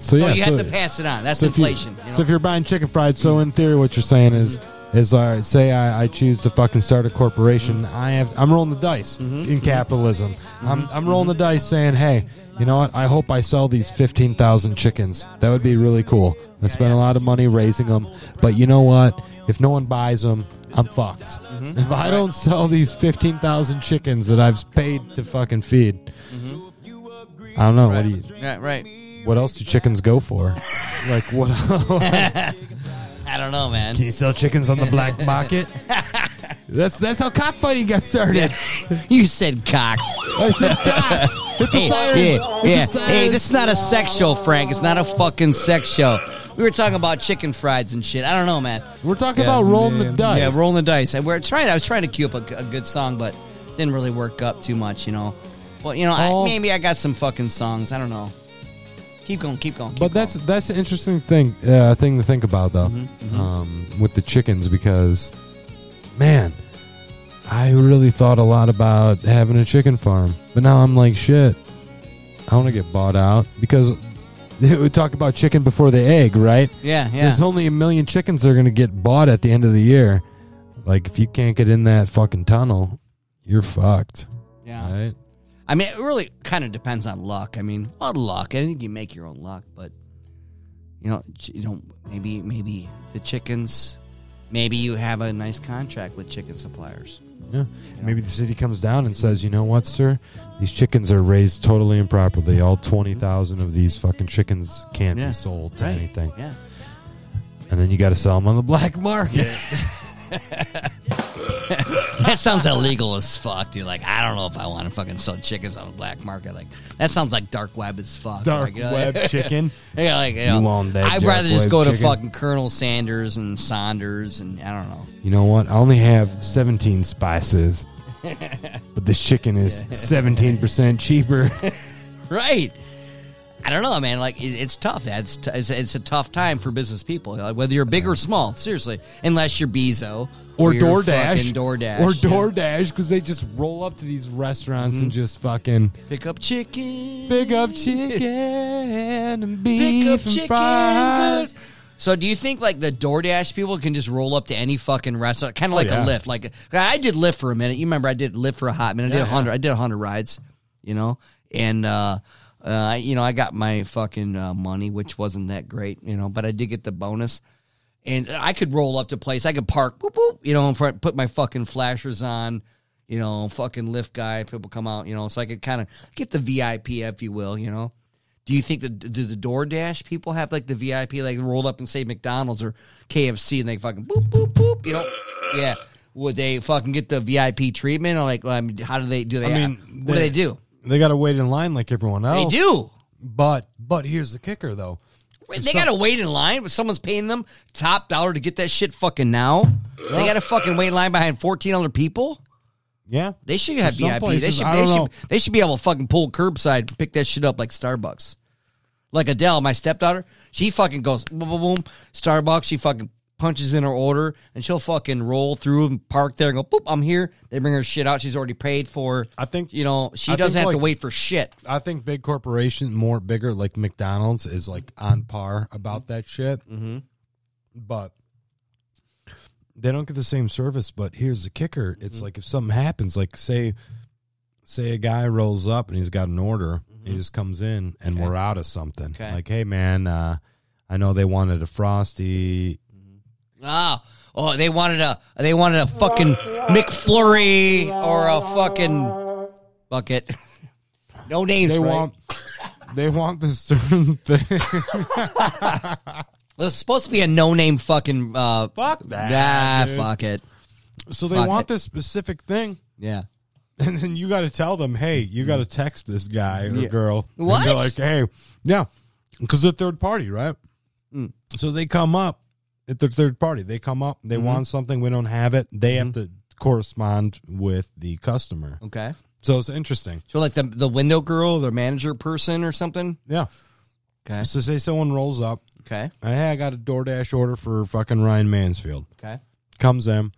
So, So yeah, you so, have to pass it on. That's so if you- inflation. you know? So if you're buying chicken fried, so in theory, what you're saying is, is all right. Say I, I choose to fucking start a corporation. Mm-hmm. I have I'm rolling the dice in capitalism. I'm I'm rolling the dice, saying, hey, you know what? I hope I sell these fifteen thousand chickens. That would be really cool. I spent a lot of money raising them, but you know what? If no one buys them, I'm fucked. Mm-hmm. If I don't sell these fifteen thousand chickens that I've paid to fucking feed, I don't know. What do you? yeah, right. What else do chickens go for? like what? I don't know, man. Can you sell chickens on the black market? That's that's how cockfighting got started. You said cocks. I said cocks. Hit the Hey, sirens. yeah, Hit the yeah. Hey, this is not a sex show, Frank. It's not a fucking sex show. We were talking about chicken fries and shit. I don't know, man. We're talking about rolling the dice. Yeah, rolling the dice. And we're trying. I was trying to cue up a, a good song, but didn't really work up too much, you know. Well, you know, Oh. I, maybe I got some fucking songs. I don't know. Keep going, keep going. Keep But that's that's an interesting thing uh, thing to think about though, Mm-hmm, Um, with the chickens because, man, I really thought a lot about having a chicken farm, but now I'm like, shit, I want to get bought out because we talk about chicken before the egg, right? Yeah, yeah. There's only a million chickens that are going to get bought at the end of the year. Like if you can't get in that fucking tunnel, you're fucked. Yeah. Right? I mean, it really kind of depends on luck. I mean, well, luck. I think you make your own luck, but you know, you know, maybe maybe the chickens, maybe you have a nice contract with chicken suppliers. Yeah. Maybe the city comes down and says, you know what, sir? These chickens are raised totally improperly. All 20,000 of these fucking chickens can't Yeah. be sold to Right. anything. Yeah. And then you got to sell them on the black market. that sounds illegal as fuck, dude. Like, I don't know if I want to fucking sell chickens on the black market. Like, that sounds like dark web as fuck. Dark Like, you know, web chicken. Yeah, like you, You want that I'd rather just web go to fucking Colonel Sanders and Saunders and I don't know. You know what? I only have 17 spices, but this chicken is 17% cheaper. Right. I don't know, man. Like it's tough. It's, t- it's it's a tough time for business people, like, whether you're big or small. Seriously, unless you're Bezo or DoorDash. DoorDash, Or. DoorDash because they just roll up to these restaurants and just fucking Pick up chicken. pick up chicken and Pick beef up and chicken. fries. So do you think like the DoorDash people can just roll up to any fucking restaurant, kind of like Oh, yeah. a Lyft? Like I did Lyft for a minute. You remember I did Lyft for a hot minute. I did Yeah, a hundred. I did a hundred rides. You know, and uh, uh, you know I got my fucking uh, money, which wasn't that great. You know, but I did get the bonus. And I could roll up to place. I could park, boop, boop, you know, in front, put my fucking flashers on, you know, fucking Lyft guy. People come out, you know, so I could kind of get the VIP, if you will, you know. Do you think that do the DoorDash people have like the VIP, like rolled up and say McDonald's or KFC, and they fucking boop boop boop, you know? Yeah. Would they fucking get the VIP treatment, or like, I mean, how do they do? They, I mean, what do they do? They got to wait in line like everyone else. They do. But but here's the kicker though. Wait, They gotta wait in line, but someone's paying them top dollar to get that shit fucking now. They gotta fucking wait in line behind fourteen other people. Yeah. They should have Some VIP. they places, should. I They don't should. They should be able to fucking pull curbside, and pick that shit up like Starbucks. Like Adele, my stepdaughter, she fucking goes boom, boom, boom. Starbucks. She fucking punches in her order, and she'll fucking roll through and park there and go boop. I'm here. They bring her shit out. She's already paid for. I think you know she I doesn't have to wait for shit. I think big corporation, more bigger like McDonald's, is like on par about that shit. Mm-hmm. But they don't get the same service. But here's the kicker: Mm-hmm. it's like if something happens, like say, say a guy rolls up and he's got an order, he just comes in and Mm-hmm. Okay. we're out of something. Okay. Like, hey man, uh, I know they wanted a frosty. Ah, oh, they wanted a they wanted a fucking McFlurry or a fucking bucket. No names. They right? want. They want this certain thing. There's supposed to be a no name fucking. Uh, Fuck that, Nah, dude. fuck it. So they Fuck want it. this specific thing. Yeah. And then you got to tell them, hey, you got to text this guy or Yeah. girl. And What? they're like, hey, yeah, because they're third party, right? So they come up If they're third party, they come up, they Mhm. want something, we don't have it. They have Mm-hmm. to correspond with the customer. Okay. So it's interesting. So like the the window girl, the manager person or something. Yeah. Okay. So say someone rolls up. Okay. Hey, I got a DoorDash order for fucking Ryan Mansfield. Okay. Comes in,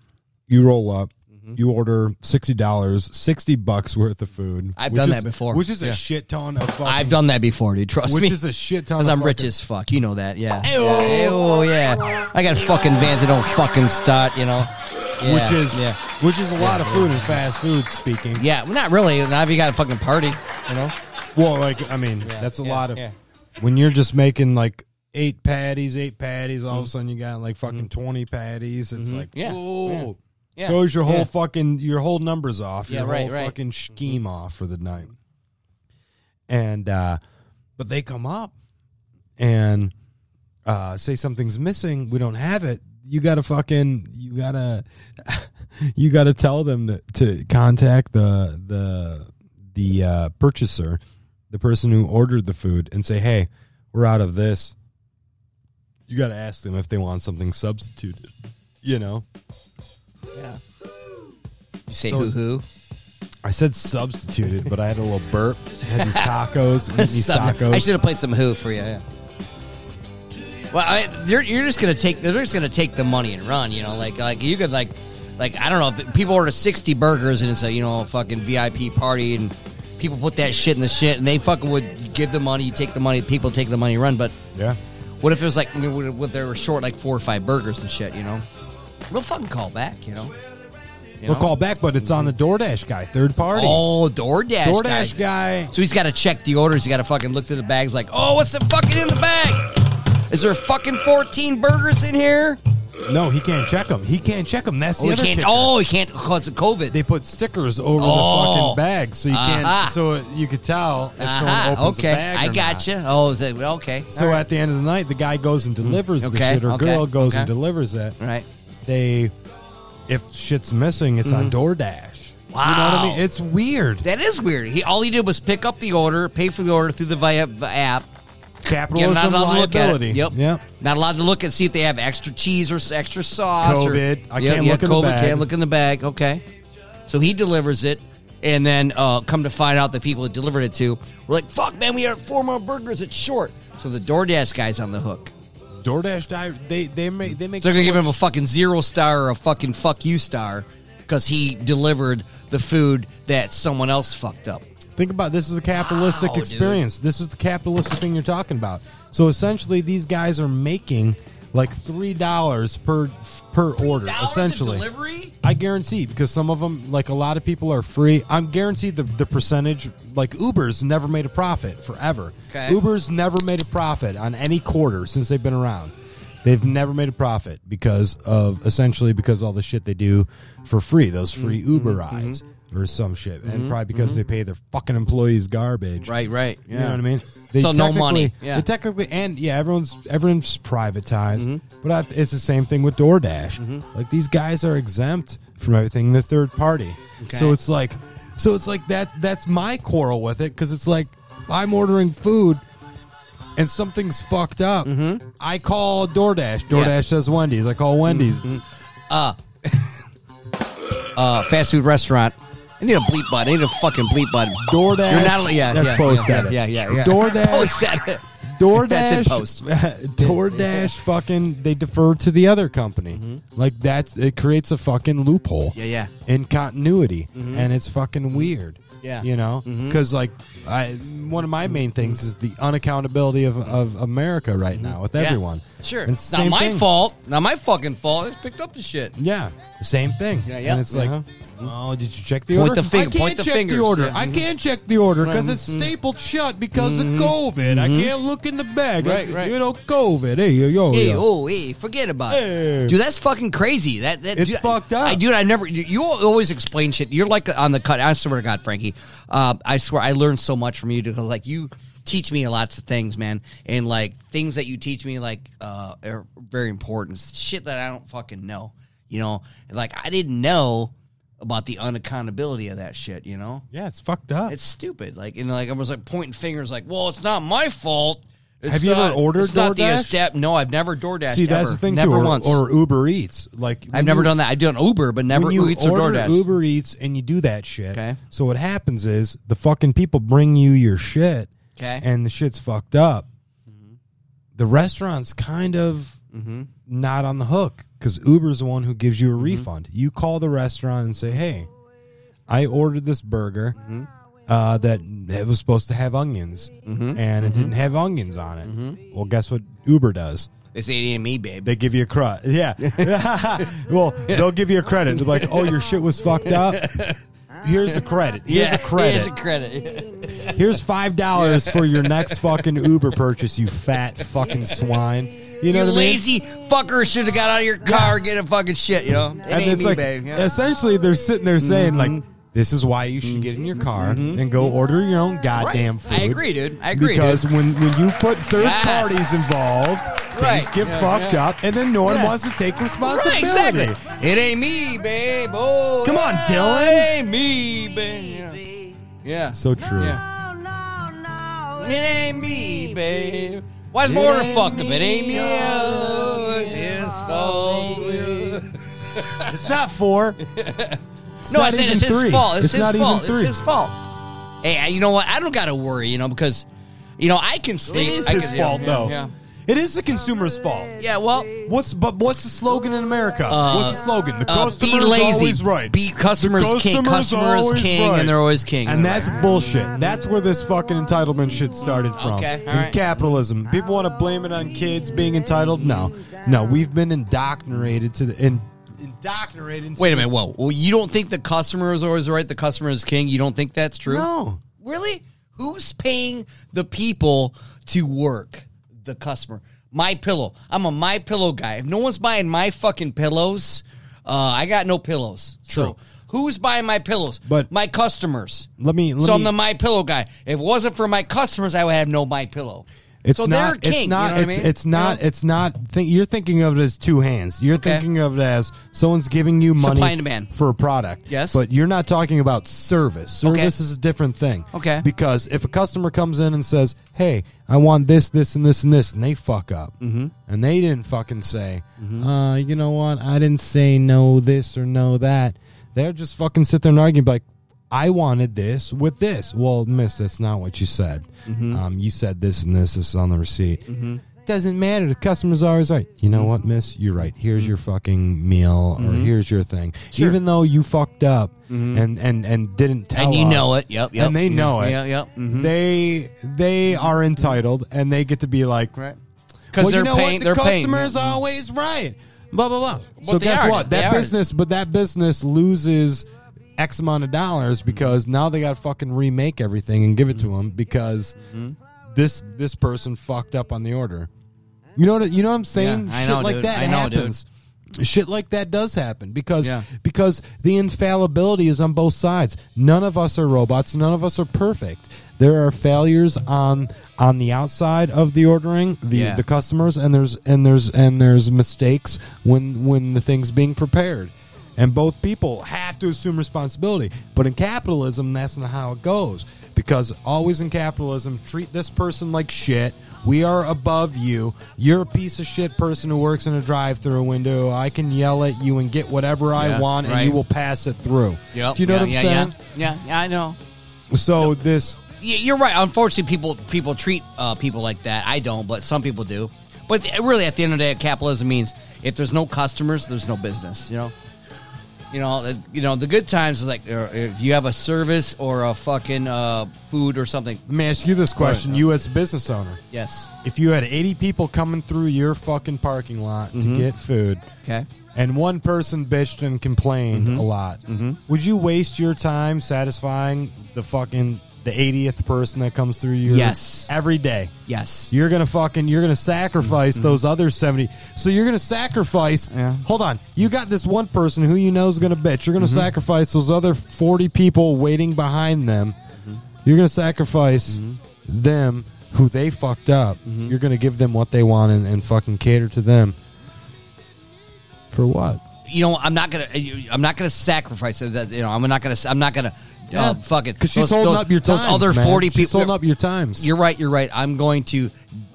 you roll up, Mm-hmm. you order sixty dollars, sixty bucks worth of food. I've done is- that before. Which is Yeah. a shit ton of fucking I've done that before, dude. Trust which me. Which is a shit ton Because of I'm rich as fuck. You know that, yeah. Ew. Yeah, yeah. I got fucking vans that don't fucking start, you know. Yeah, which is yeah. which is a lot of food in fast food speaking. Yeah, well, not really. Now if you got a fucking party, you know. Well, like I mean, that's a lot of when you're just making like eight patties, eight patties. All of Mhm. a sudden, you got like fucking twenty patties. It's Mhm. like, Yeah, whoa, yeah. Yeah, throws your whole yeah. fucking your whole numbers off, Yeah, your right, whole right. fucking scheme off for the night. And uh but they come up and uh say something's missing, we don't have it. You gotta fucking you gotta you gotta tell them to, to contact the the the uh purchaser, the person who ordered the food, and say, Hey, we're out of this. You gotta ask them if they want something substituted. You know? Yeah. You say So- hoo hoo. I said substituted, but I had a little burp. had these tacos, and these tacos. I should have played some who for you. Yeah. Well, I, you're you're just gonna take they're just gonna take the money and run. You know, like like you could like like I don't know if people order sixty burgers and it's a you know a fucking VIP party and people put that shit in the shit and they fucking would give the money, you take the money, people take the money, run. But yeah, what if it was like what they were short like four or five burgers and shit? You know, they'll fucking call back. You know. You We'll know? call back, but it's on the DoorDash guy, third party. Oh, DoorDash, DoorDash guy. So he's got to check the orders. He's got to fucking look through the bags, like, oh, what's the fucking in the bag? Is there fucking fourteen burgers in here? No, he can't check them. He can't check them. That's oh, the Oh, he other can't. kicker. Oh, he can't because of COVID. They put stickers over Oh. the fucking bag, so you can't. Uh-huh. So you could tell if Aha, someone opens okay, a bag. I got not. you. Oh, is it, okay. So right. at the end of the night, the guy goes and hmm. delivers the Okay, shit, or okay, girl goes and delivers it. Right. They, if shit's missing, it's on DoorDash. You know what I mean? Wow. It's weird. that is weird. He all he did was pick up the order, pay for the order through the via the app. Capitalism You're not allowed to look at it. liability. Yep. Yep. Not allowed to look and see if they have extra cheese or s- extra sauce. or- COVID. I can't look in the COVID, bag. Can't look in the bag. Okay. So he delivers it, and then uh, come to find out the people that delivered it to were like, "Fuck, man, we have four more burgers. It's short." So the DoorDash guy's on the hook. DoorDash die. They they make they make. So they're gonna so give him a fucking zero star or a fucking fuck you star because he delivered the food that someone else fucked up. Think about this is a capitalistic Wow, dude. experience. This is the capitalistic thing you're talking about. So essentially, these guys are making like three dollars per per order. essentially, delivery. I guarantee because some of them, like a lot of people, are free. I'm guaranteed the the percentage. Like Uber's never made a profit forever. Okay. Uber's never made a profit on any quarter since they've been around. They've never made a profit because of essentially because all the shit they do for free. Those free Mm-hmm, Uber rides or some shit, and probably because they pay their fucking employees garbage. Right, right. You know what I mean? They So no technically- money, yeah. They technically, and yeah, everyone's everyone's privatized, Mm-hmm. but I, it's the same thing with DoorDash. Like these guys are exempt from everything. The third party, Okay. so it's like, so it's like that. That's my quarrel with it because it's like I'm ordering food. And something's fucked up. I call DoorDash. DoorDash Yeah. says Wendy's. I call Wendy's. Uh, uh, fast food restaurant. I need a bleep button. I need a fucking bleep button. DoorDash. You're not. Yeah, That's yeah, post yeah, edit. yeah, yeah, yeah. DoorDash. Post edit. DoorDash, That's in post. DoorDash, fucking, they defer to the other company. Like that, it creates a fucking loophole. Mm-hmm. Yeah, yeah. In continuity, Mhm. and it's fucking weird. Yeah. you know, because like, I one of my main things is the unaccountability of, of America right now with Mm-hmm. Yeah. everyone. Sure. It's not my thing. fault. Not my fucking fault. I just picked up the shit. Yeah, same thing. Yeah, yeah. And it's like, Uh-huh. Oh, did you check the Point order? the finger- I can't point the check fingers. the order. Yeah. I can't check the order because it's Mhm. stapled shut because of COVID. I Mhm. can't look in the bag. Right, I- right. You know, COVID. Hey, yo, yo, Hey, yo. oh, hey, forget about Hey. it, dude. That's fucking crazy. That, that It's dude, fucked up. I, dude, I never. You, you always explain shit. You're like on the cut. I swear to God, Frankie. Uh, I swear, I learned so much from you because, like, you teach me lots of things, man, and like things that you teach me, like, uh, are very important. Shit that I don't fucking know. You know, like I didn't know about the unaccountability of that shit. You know. Yeah, it's fucked up. It's stupid. Like, and like I was like pointing fingers, like, well, it's not my fault. It's Have you ever ordered It's not the DoorDash? step. No, I've never DoorDash. See, that's ever. the thing Never too. Or, once. or Uber Eats. Like I've never you- done that. I've done Uber, but never when you Uber Eats or DoorDash. Uber Eats and you do that shit. Okay. So what happens is the fucking people bring you your shit. Okay. And the shit's fucked up. Mm-hmm. The restaurant's kind of Mm-hmm. not on the hook because Uber's the one who gives you a refund. You call the restaurant and say, "Hey, I ordered this burger Mm-hmm. uh, that it was supposed to have onions, Mhm. and it Mhm. didn't have onions on it." Mm-hmm. Well, guess what Uber does? It's eighty and me, babe. They give you a credit. Yeah. well, they'll give you a credit. They're like, "Oh, your shit was fucked up. Here's a credit. Here's yeah, a credit. Here's a credit. Here's five dollars for your next fucking Uber purchase. You fat fucking swine. You know you I mean? lazy fucker should have got out of your car and get a fucking shit. You know, it and ain't it's me, like babe. Yeah. essentially they're sitting there saying Mm-hmm. like this is why you should get in your car and go order your own goddamn Right. food. I agree, dude. I agree, Because dude. when when you put third Yes. parties involved, Right. things get Yeah, fucked yeah. up, and then no one Yeah. wants to take responsibility. Right, exactly. It ain't me, babe. Oh, Come on, Dylan. It ain't me, babe. Yeah. yeah. So true. Yeah. It ain't me, babe. Why's my order fucked up? It ain't me. It's his fault. It's not four. no, I said it's his three. fault. It's, It's his not even fault. three. It's his fault. Hey, I- you know what? I don't got to worry, you know, because, you know, I can It sleep. is I his can- yeah, fault yeah, though. Yeah. It is the consumer's fault. Yeah, well, What's but what's the slogan in America? Uh, what's the slogan? The uh, be lazy. always right. Be customers The king. customer's Customer is always king, and they're always king. And that's bullshit. That's where this fucking entitlement shit started from. Okay, all In right. capitalism. People want to blame it on kids being entitled. No. No, we've been indoctrinated to the in, indoctrinated into Wait a minute. this- Whoa. Well, you don't think the customer is always right? The customer is king. You don't think that's true? No. Really? Who's paying the people to work? The customer. My pillow. I'm a my pillow guy. If no one's buying my fucking pillows, uh, I got no pillows. So who's buying my pillows? But- my customers. Let me let so I'm the my pillow guy. If it wasn't for my customers, I would have no my pillow. It's so not. they're king. It's not. you know what it's, I mean? it's not. You know? It's not. Think, you're thinking of it as two hands. You're Okay. thinking of it as someone's giving you money Supply and demand. for a product. Yes. but you're not talking about service. Service Okay. is a different thing. Okay. because if a customer comes in and says, "Hey, I want this, this, and this, and this," and they fuck up, Mm-hmm. and they didn't fucking say, uh, "You know what? I didn't say no this or no that." They'll just fucking sit there and argue, like. I wanted this with this. Well, miss, that's not what you said. Mm-hmm. Um, you said this and this, this is on the receipt. Doesn't matter. The customer's always right. You know what, miss? You're right. Here's your fucking meal, or here's your thing. Mm-hmm. Sure. Mm-hmm. Even though you fucked up and, and, and didn't tell and you us, know it. Yep. Yep. and they know it. Yep. Yep. They they are entitled, and they get to be like, Right. Because well, they're you know paying. what? they're The paying. customer's always right. Blah blah blah. so guess are. what? That are. business, but that business loses X amount of dollars because now they got to fucking remake everything and give it to them because Mm-hmm. this this person fucked up on the order. You know what? You know what I'm saying? Yeah, I Shit know, like dude. that I know, dude. happens. Shit like that does happen because Yeah. because the infallibility is on both sides. None of us are robots. None of us are perfect. There are failures on on the outside of the ordering, the Yeah. the customers, and there's and there's and there's mistakes when when the thing's being prepared. And both people have to assume responsibility. But in capitalism, that's not how it goes. Because always in capitalism, treat this person like shit. We are above you. You're a piece of shit person who works in a drive through window. I can yell at you and get whatever I Yeah, want, and you will pass it through. Yep. Do you know yeah, what I'm yeah, saying? Yeah. yeah. Yeah. I know. So this You're right. Unfortunately, people people treat uh, people like that. I don't, but some people do. But really, at the end of the day, capitalism means if there's no customers, there's no business. You know. You know, you know the good times is like uh, if you have a service or a fucking uh, food or something. let me ask you this question, you as a business owner. Yes. If you had 80 people coming through your fucking parking lot Mm-hmm. to get food, Okay. and one person bitched and complained Mm-hmm. a lot, would you waste your time satisfying the fucking the 80th person that comes through your Yes. every day? Yes. You're gonna fucking you're gonna sacrifice those other 70. So you're gonna sacrifice. Mm-hmm. Yeah. Hold on, you got this one person who you know is gonna bitch. You're gonna Mm-hmm. sacrifice those other 40 people waiting behind them. Mm-hmm. You're gonna sacrifice them who they fucked up. Mm-hmm. You're gonna give them what they want and, and fucking cater to them. For what? You know, I'm not gonna. I'm not gonna sacrifice. That you know, I'm not gonna. I'm not gonna. Uh, it. because she's holding those- up your Those other man. forty She's people. holding up your times. You're right. You're right. I'm going to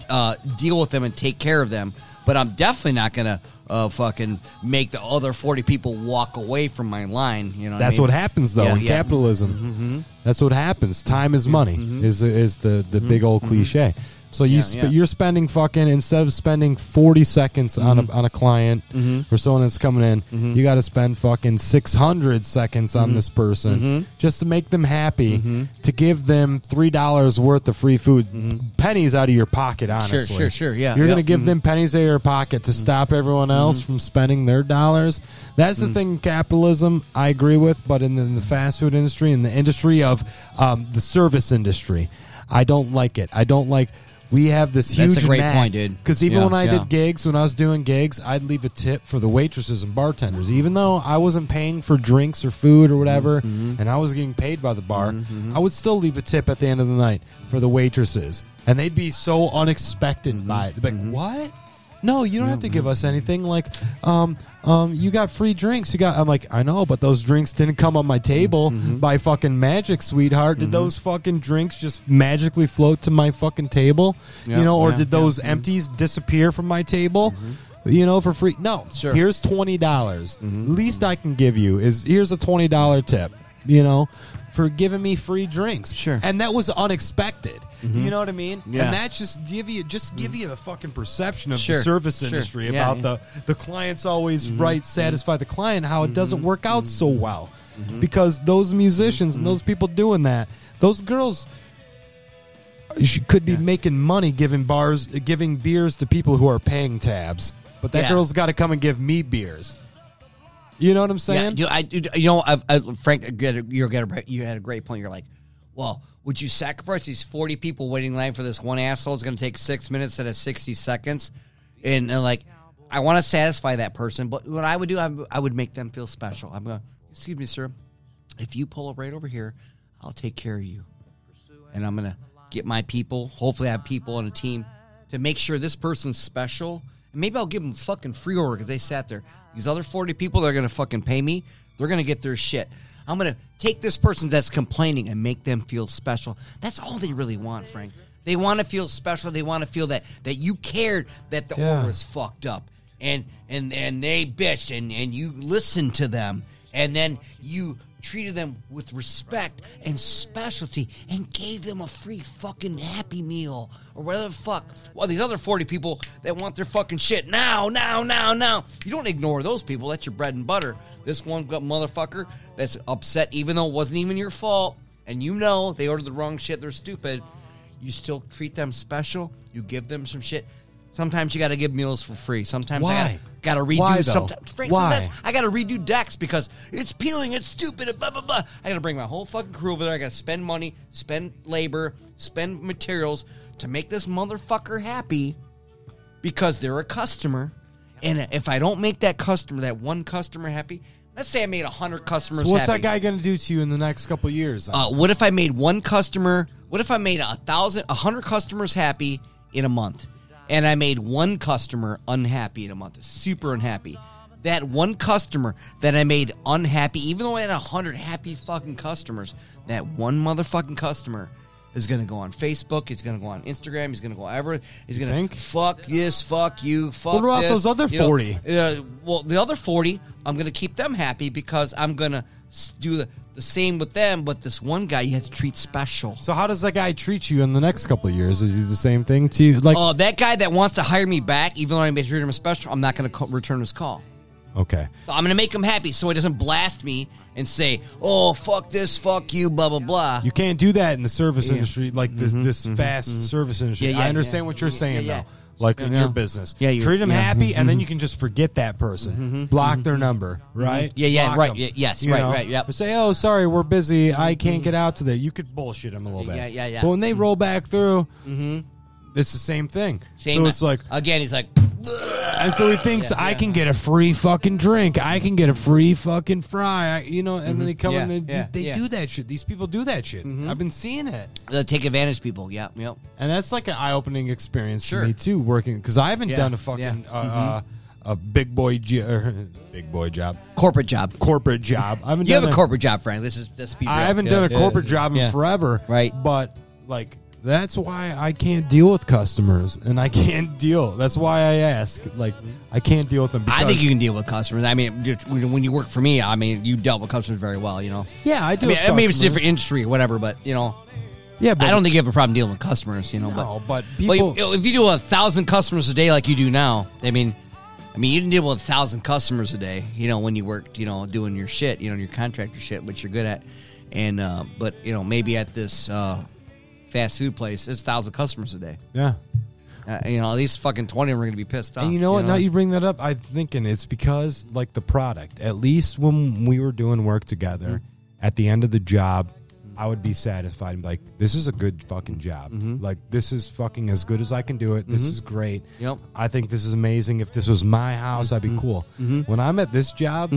uh, deal with them and take care of them. But I'm definitely not gonna uh, fucking make the other forty people walk away from my line. You know, what I That's mean? what happens though Yeah, in yeah. Mm-hmm. capitalism. That's what happens. Time is money. Is is the the big old cliche. So you Yeah, sp- yeah. you're spending fucking instead of spending 40 seconds on Mm-hmm. a on a client or someone that's coming in, you got to spend fucking 600 seconds Mm-hmm. on this person just to make them happy, to give them three dollars worth of free food, pennies out of your pocket. Honestly, Mm-hmm. sure, sure, yeah, You're yep, gonna give mhm. them pennies out of your pocket to stop everyone else from spending their dollars. That's the thing. in Capitalism, I agree with, but in the, in the fast food industry, in the industry of um, the service industry, I don't like it. I don't like. We have this huge. That's a great point, dude. Because even Yeah, when I yeah. did gigs, when I was doing gigs, I'd leave a tip for the waitresses and bartenders, even though I wasn't paying for drinks or food or whatever, Mm-hmm. and I was getting paid by the bar. I would still leave a tip at the end of the night for the waitresses, and they'd be so unexpected Mm-hmm. by it. They'd be like, "What? No, you don't have to give us anything. Like, um, um, you got free drinks. You got." I'm like, "I know, but those drinks didn't come on my table Mm-hmm. by fucking magic, sweetheart. Did those fucking drinks just magically float to my fucking table? Yeah, you know, or yeah, did those empties disappear from my table?" You know, for free? No. Sure. Here's twenty dollars. Least I can give you is here's a twenty dollar tip. You know, for giving me free drinks. Sure. And that was unexpected. Mm-hmm. You know what I mean? Yeah. And that just give you just give mm. you the fucking perception of Sure. the service Sure. industry Yeah, about yeah. the the client's always mm-hmm. right, satisfy the client. How it doesn't mm-hmm. work out so well because those musicians and those people doing that, those girls. she Could be making money giving bars, giving beers to people who are paying tabs, but that Yeah. girl's got to come and give me beers. You know what I'm Yeah, saying? dude, I, dude, you know, I've, I, Frank, you're gonna, you had a great point. You're like, well, would you sacrifice these 40 people waiting in line for this one asshole? It's going to take six minutes instead of 60 seconds, and, and like, I want to satisfy that person, but what I would do, I, I would make them feel special. I'm going, excuse me, sir, if you pull up right over here, I'll take care of you, and I'm gonna get my people. Hopefully, I have people on a team to make sure this person's special. And maybe I'll give them fucking free order because they sat there. These other 40 people that are going to fucking pay me, they're going to get their shit. I'm going to take this person that's complaining and make them feel special. That's all they really want, Frank. They want to feel special. They want to feel that that you cared that the Yeah. order was fucked up. And and and they bitched and and you listened to them and then you treated them with respect and specialty and gave them a free fucking happy meal or whatever the fuck. Well, these other 40 people that want their fucking shit now, now, now, now. You don't ignore those people. That's your bread and butter. This one motherfucker that's upset even though it wasn't even your fault and you know they ordered the wrong shit, they're stupid. You still treat them special. You give them some shit. Sometimes you got to give meals for free. Sometimes I got to redo. Why, though? sometimes, Frank, Why? sometimes I got to redo decks because it's peeling, it's stupid, and blah blah blah. I got to bring my whole fucking crew over there. I got to spend money, spend labor, spend materials to make this motherfucker happy because they're a customer. And if I don't make that customer, that one customer happy, let's say I made hundred customers. So what's happy. that guy going to do to you in the next couple of years? Uh, what if I made one customer? What if I made a thousand, a hundred customers happy in a month, and I made one customer unhappy in a month, super unhappy? That one customer that I made unhappy, even though I had a hundred happy fucking customers, that one motherfucking customer is going to go on Facebook. He's going to go on Instagram. He's going to go ever. He's going to think? fuck this, fuck you, fuck. What about this. those other You know, 40? uh, well, the other 40, I'm going to keep them happy because I'm going to do the, the same with them. But this one guy, you have to treat special. so how does that guy treat you in the next couple of years? Is he the same thing to you? Like, Oh, that guy that wants to hire me back, even though I made treat him special, I'm not going to return his call. okay, So I'm going to make him happy so he doesn't blast me and say, oh, fuck this, fuck you, blah, blah, blah. you can't do that in the service Yeah. Mm-hmm. industry, like this mm-hmm, this mm-hmm, fast mm-hmm. service industry. Yeah, yeah, I understand what you're saying though. Like in your business, Yeah, you're- treat them yeah. happy, and then mm-hmm. you can just forget that person, mm-hmm. Mm-hmm. block their number, right? Yeah, yeah, Block right, 'em, yeah, yes, you right, right, yep. Say, oh, sorry, we're busy, I can't get out to today. You could bullshit them a little bit, Yeah, yeah, yeah. But when they roll back through, it's the same thing. Same, so it's like, again, he's like, and so he thinks Yeah, I yeah. can get a free fucking drink. I can get a free fucking fry. I, you know, and then they come Yeah, and they, do- yeah, they yeah. do that shit. These people do that shit. I've been seeing it, uh, take advantage of people. Yeah, yep. and that's like an eye opening experience Sure. for me too. Working because I haven't Yeah, done a fucking yeah. Mm-hmm. uh, uh, a big boy j- er, big boy job, Corporate job. corporate job. I haven't You done have a corporate job, Frank. This is this be real. I haven't Yeah, done a yeah, corporate yeah. job in Yeah. forever, Right. But like That's why I can't deal with customers, and I can't deal. That's why I ask. Like, I can't deal with them. Because, I think you can deal with customers. I mean, when you work for me, I mean, you dealt with customers very well. You know. Yeah, I do. I mean, with maybe it's a different industry or whatever, but you know, Yeah, but I don't think you have a problem dealing with customers. You know, No, but but people- you- if you do a thousand customers a day like you do now, I mean, I mean, you didn't deal with a thousand customers a day. You know, when you worked, you know, doing your shit, you know, your contractor shit, which you're good at, and uh, but you know, maybe at this uh, fast food place, it's thousand customers a day. Yeah. Uh, you know, at least fucking twenty of them are going to be pissed off. And you know what? Now you bring that up, I'm thinking it's because like the product. At least when we were doing work together, Mm-hmm. at the end of the job, I would be satisfied and be like, "This is a good fucking job. Like this is fucking as good as I can do it. This Mhm. is great. Yep. I think this is amazing. If this was my house, I'd be cool. When I'm at this job,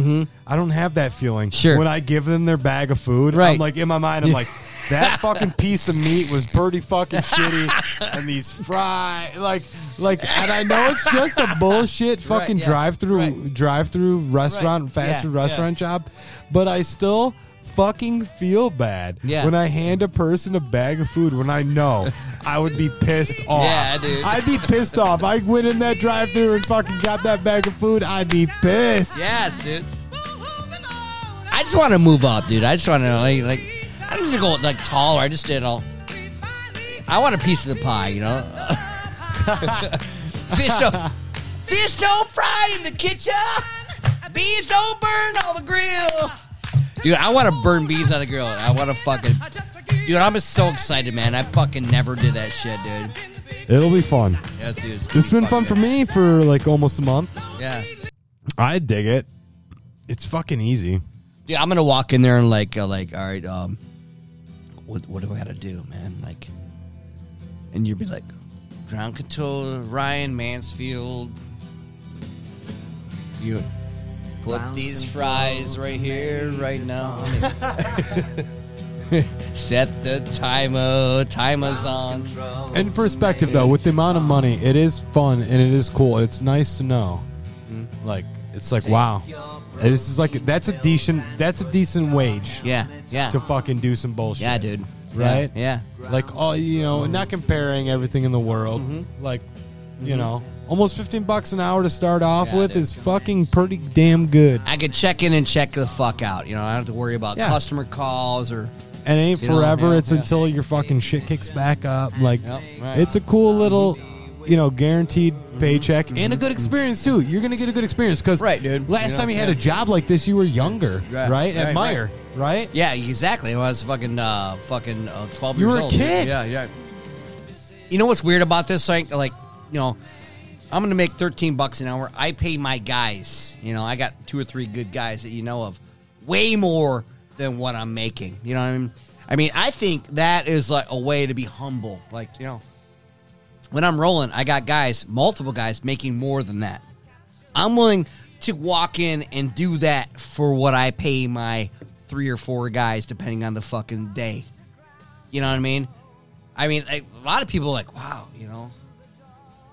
I don't have that feeling. Sure. When I give them their bag of food, Right. I'm like in my mind, I'm like. That fucking piece of meat was pretty fucking shitty, and these fry like like, and I know it's just a bullshit fucking yeah, drive through right. drive through restaurant Right, fast yeah, food restaurant job, but I still fucking feel bad Yeah. when I hand a person a bag of food when I know I would be pissed off. Yeah, dude. I'd be pissed off. I went in that drive through and fucking got that bag of food. I'd be pissed. Yes, dude. I just want to move up, dude. I just want to like, like I don't need to go like taller. I just did all. I want a piece of the pie, you know. fish don't, fish don't fry in the kitchen. Bees don't burn on the grill. Dude, I want to burn bees on the grill. I want to fucking. Dude, I'm just so excited, man. I fucking never did that shit, dude. It'll be fun. Yeah, dude. It's, It's be been fun fucking- for me for like almost a month. Yeah. I dig it. It's fucking easy. Dude, I'm gonna walk in there and like, uh, like, all right, um, what, what do I gotta do, man? Like, and you'd be like, ground control, Ryan Mansfield. You put these fries right here, right now. Set the timer. Timer's on. In perspective, though, with the amount of money, it is fun and it is cool. It's nice to know. Hmm? Like, it's like, wow, this is like that's a decent that's a decent wage. Yeah, yeah. To fucking do some bullshit. Yeah, dude. Right? Yeah. Like, oh, you know, not comparing everything in the world. Mm-hmm. Like, you know, almost fifteen bucks an hour to start off Yeah, with dude. is fucking pretty damn good. I could check in and check the fuck out. You know, I don't have to worry about Yeah. customer calls or. And it ain't You know, forever. yeah, it's yeah. until your fucking shit kicks back up. Like, Yep, right. it's a cool little, you know, guaranteed paycheck and a Mm-hmm. good experience too. You're gonna get a good experience because Right, dude. Last You know, time you had yeah. a job like this, you were younger, Yeah, right? At right, Meijer, right? Yeah, exactly. When I was fucking, uh, fucking uh, twelve You years were a old. dude. kid. Yeah, yeah. You know what's weird about this? Like, like, you know, I'm gonna make thirteen bucks an hour. I pay my guys. You know, I got two or three good guys that you know of, way more than what I'm making. You know what I mean? I mean, I think that is like a way to be humble. Like, you know, when I'm rolling, I got guys, multiple guys, making more than that. I'm willing to walk in and do that for what I pay my three or four guys, depending on the fucking day. You know what I mean? I mean, like, a lot of people are like, wow, you know.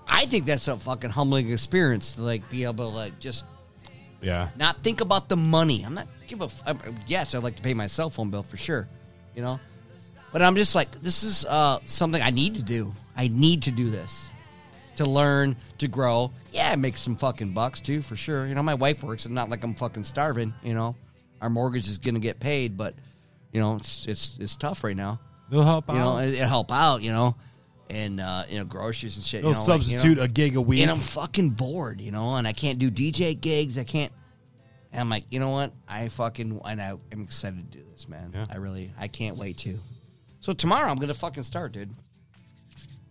I think that's a fucking humbling experience to like be able to like just Yeah. not think about the money. I'm not give a. f- I'm- yes, I'd like to pay my cell phone bill for sure, you know. But I'm just like, this is uh, something I need to do. I need to do this to learn to grow. Yeah, make some fucking bucks too, for sure. You know, my wife works, and not like I'm fucking starving. You know, our mortgage is gonna get paid, but you know, it's it's it's tough right now. It'll help You know, out. it, it'll help out. You know, and uh, you know, groceries and shit. It'll you know, like, you know. substitute a gig a week. And I'm fucking bored, you know, and I can't do DJ gigs. I can't. And I'm like, you know what? I fucking and I am excited to do this, man. Yeah. I really, I can't wait to. So tomorrow I'm gonna fucking start, dude.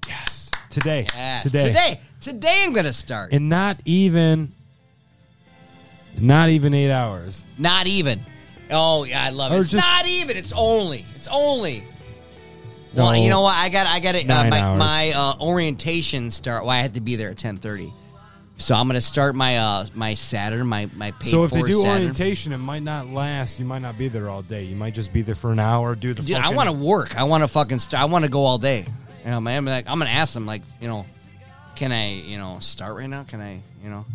yes. Today. Yes. Today. today, today I'm gonna start. And not even. Not even eight hours. Not even. Oh yeah, I love it. Or It's just- not even. It's only. It's only. No. Well, you know what? I got. I got it. Uh, Nine my hours. my uh, orientation start. Well, I had to be there at ten thirty. So I'm gonna start my uh my Saturn, my my paid So if they for do Saturn. orientation, it might not last. You might not be there all day. You might just be there for an hour. Do the. Dude, I fucking- want to work. I want to fucking. St- I want to go all day. You know, man. I'm like, I'm gonna ask them, like, you know, can I, you know, start right now? Can I, you know?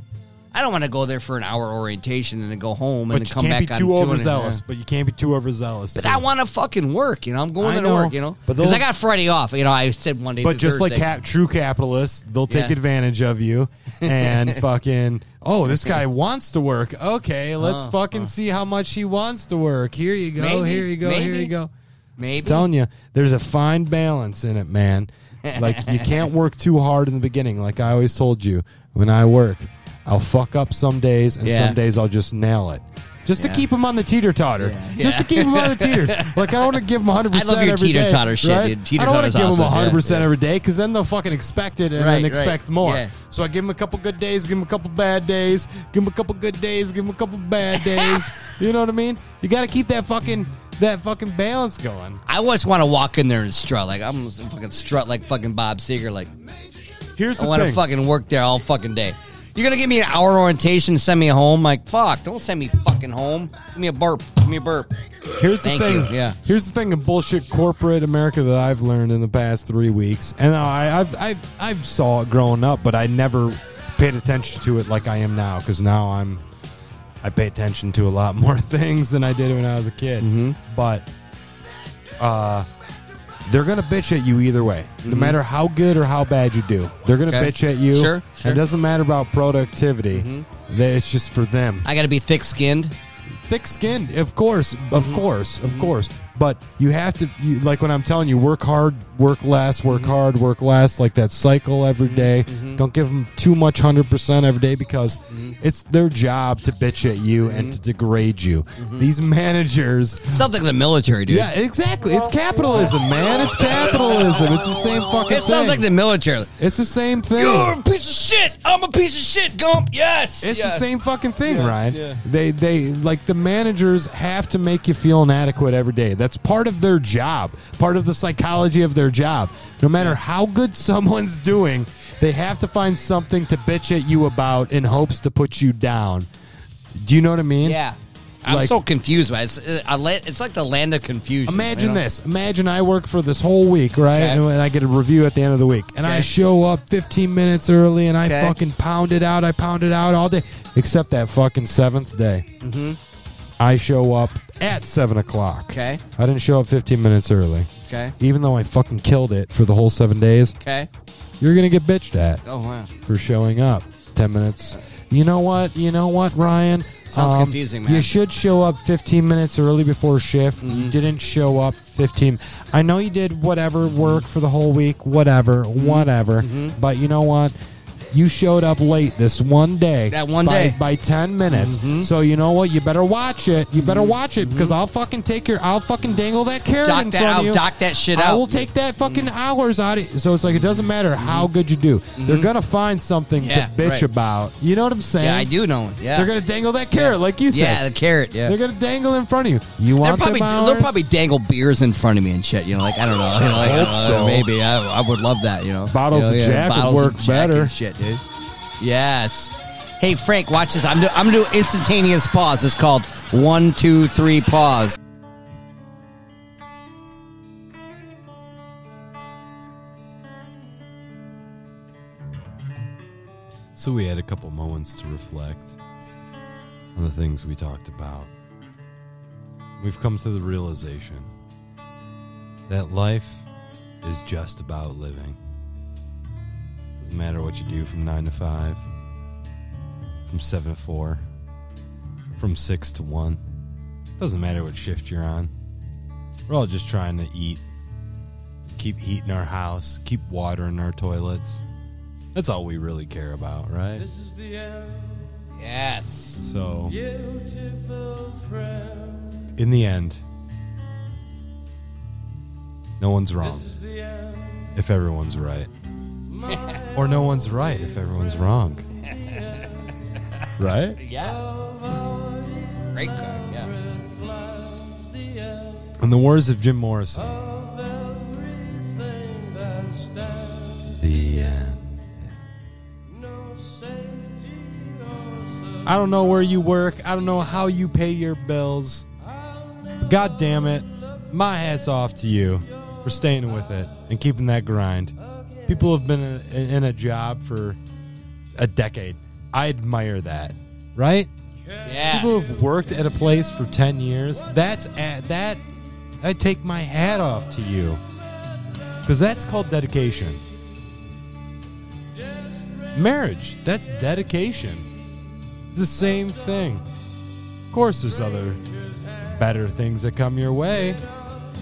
I don't want to go there for an hour orientation and then go home and But then you come can't back be on too two and a- overzealous. But you can't be too overzealous. But too. I want to fucking work, you know. I'm going I to know, work, you know. but Because I got Friday off. You know, I said one day. But just like cap- true capitalists, they'll take Yeah. advantage of you and fucking. Oh, this guy wants to work. Okay, let's Uh, fucking see how much he wants to work. Here you go. Maybe, here you go. Here you go. maybe. I'm telling you, there's a fine balance in it, man. Like you can't work too hard in the beginning. Like I always told you, when I work, I'll fuck up some days, and Yeah. some days I'll just nail it. Just Yeah. to keep him on the teeter totter. Yeah. Just to keep him on the teeter. Like I don't want to give him 100. I percent love your teeter-totter shit, dude. I don't want Teeter-totter's to give awesome. them 100 Yeah, percent yeah. every day because then they'll fucking expect it and Right, then right. expect more. Yeah. So I give him a couple good days, give him a couple bad days, give him a couple good days, give him a couple bad days. you know what I mean? You got to keep that fucking that fucking balance going. I always want to walk in there and strut. Like I'm gonna fucking strut like fucking Bob Seger. Like Here's the thing. I want to thing. fucking work there all fucking day. You're gonna give me an hour orientation, to send me home. Like fuck, don't send me fucking home. Give me a burp. Give me a burp. Here's the Thank thing. you, yeah. Here's the thing in bullshit corporate America that I've learned in the past three weeks, and I, I've I've I've saw it growing up, but I never paid attention to it like I am now because now I'm I pay attention to a lot more things than I did when I was a kid. Mm-hmm. But uh, they're gonna bitch at you either way, no matter how good or how bad you do. They're gonna Mm-hmm. Okay. bitch at you. Sure, And sure. It doesn't matter about productivity. They- It's just for them I got to be thick skinned. thick skinned of course of Mm-hmm. course of course but you have to you, like when i'm telling you work hard work less work Mm-hmm. hard work less like that cycle every day. don't give them too much 100% every day because Mm-hmm. it's their job to bitch at you and to degrade you these managers Sounds like the military, dude. yeah exactly it's capitalism man it's capitalism it's the same fucking thing. It sounds thing. like the military. it's the same thing You're a piece of shit. I'm a piece of shit, Gump. Yes. It's Yeah. the same fucking thing, Ryan. They they like the managers have to make you feel inadequate every day. That's part of their job, part of the psychology of their job. No matter how good someone's doing, they have to find something to bitch at you about in hopes to put you down. Do you know what I mean? Yeah. I'm Like- so confused by it. It's, uh, la- it's like the land of confusion. Imagine this. Imagine I work for this whole week, right? Okay. And I get a review at the end of the week. And I Okay. show up 15 minutes early and I Okay. fucking pound it out. I pound it out all day. Except that fucking seventh day. Mm-hmm. I show up at 7 o'clock. Okay. I didn't show up 15 minutes early. Okay. Even though I fucking killed it for the whole seven days, Okay. you're going to get bitched at Oh wow. for showing up 10 minutes. You know what? You know what, Ryan? Um, Sounds confusing, man. Mm-hmm. You should show up 15 minutes early before shift. You didn't show up 15. I know you did whatever work for the whole week, whatever, Mm-hmm. whatever. But you know what? You showed up late this one day. That one by, day. Mm-hmm. by 10 minutes. So you know what? You better watch it. You better watch it because I'll fucking take your I'll fucking dangle that carrot Dock in that front out. of you. Dock that shit I out. I will take that fucking hours out of So it's like it doesn't matter how good you do. They're gonna find something Mm-hmm. Yeah, to bitch right. about. You know what I'm saying? Yeah, I do know. Yeah. They're gonna dangle that carrot, like you said. yeah, the carrot. Yeah. They're gonna dangle in front of you. You want probably they'll probably dangle beers in front of me and shit. You know, like I don't know. You know, like, hope uh, so. Maybe I, I would love that. You know, Bottles You know, of yeah, Jack would work of Jack better. and shit, Yes. Hey Frank, watch this. I'm do, I'm gonna do instantaneous pause. It's called one, two, three, pause. So we had a couple moments to reflect on the things we talked about. We've come to the realization that life is just about living. Doesn't matter what you do from 9 to 5, from 7 to 4, from 6 to 1. Doesn't matter what shift you're on. We're all just trying to eat, keep heat in our house, keep water in our toilets. That's all we really care about, right? This is the end. Yes. So, in the end, no one's wrong if everyone's right. or no one's right if everyone's wrong. right? Yeah. Great car. Yeah. In the words of Jim Morrison, the end. I don't know where you work. I don't know how you pay your bills. But God damn it. My hat's off to you for staying with it and keeping that grind. People have been in, in a job for a decade I admire that. Right? Yeah. People who've worked at a place for 10 years, that's at, that I take my hat off to you. Cuz that's called dedication. Marriage, that's dedication. It's the same thing. Of course there's other better things that come your way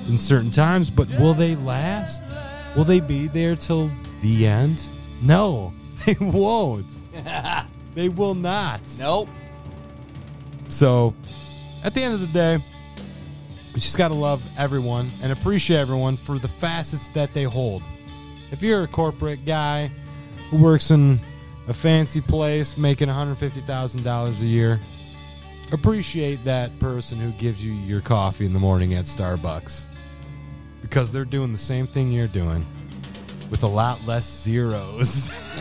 in certain times, but will they last? Will they be there till the end? No, they won't. they will not. Nope. So, at the end of the day, we just got to love everyone and appreciate everyone for the facets that they hold. If you're a corporate guy who works in a fancy place making $150,000 a year, appreciate that person who gives you your coffee in the morning at Starbucks because they're doing the same thing you're doing with a lot less zeros.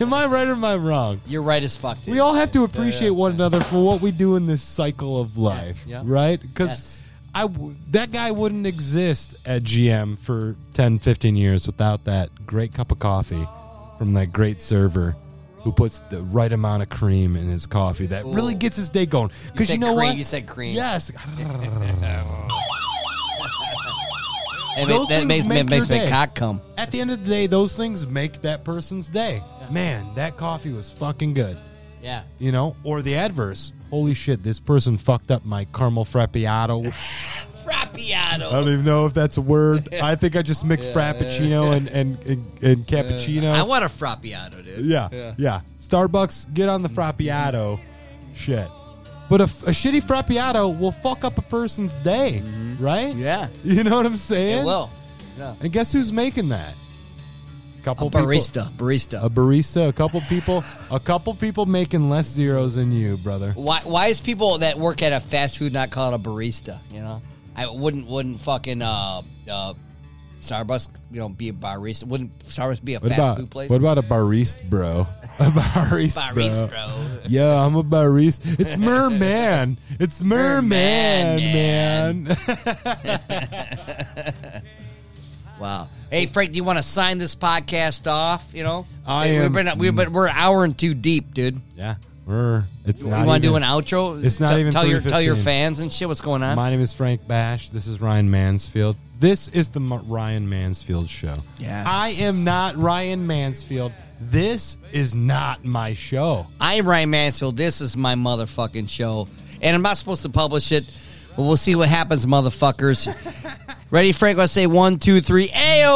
am I right or am I wrong? You're right as fuck, dude. We all have to appreciate one another for what we do in this cycle of life, Yeah. right? Because Yes. I w- that guy wouldn't exist at GM for 10, 15 years without that great cup of coffee from that great server who puts the right amount of cream in his coffee that really gets his day going. Because you, said know cream. what? You said cream. Yes. And Those that things makes, make makes your my cock come. At the end of the day, those things make that person's day. Man, that coffee was fucking good. Yeah. You know, or the adverse. Holy shit, this person fucked up my caramel frappiato. Frappiato. I don't even know if that's a word. I think I just mixed frappuccino and, and, and, and cappuccino. I want a frappiato, dude. yeah, yeah, Starbucks, get on the frappiato. Shit. But a shitty frappiato will fuck up a person's day, right? Mm-hmm. Yeah. You know what I'm saying? It will. Yeah. And guess who's making that? Couple A people- barista. Barista. a barista, a couple people, a couple people making less zeros than you, brother. Why? Why is people that work at a fast food not called a barista? You know, I wouldn't wouldn't fucking uh, uh, Starbucks you know be a barista. Wouldn't Starbucks be a What fast about food place? what about a barista, bro? A barista, Barista, bro. Yeah, I'm a barista. It's merman. It's merman, Merman, man. Wow. Hey Frank, do you want to sign this podcast off? You know, I am. we've been we've been we're an hour and two deep, dude. yeah, we're. It's You not. want to do an outro? It's not Tell- even tell your tell your fans and shit what's going on. My name is Frank Bash. This is Ryan Mansfield. This is the M- Ryan Mansfield Show. Yes. I am not Ryan Mansfield. This is not my show. I am Ryan Mansfield. This is my motherfucking show. And I'm not supposed to publish it, but we'll see what happens, motherfuckers. Ready, Frank? Let's say one, two, three. Ayo!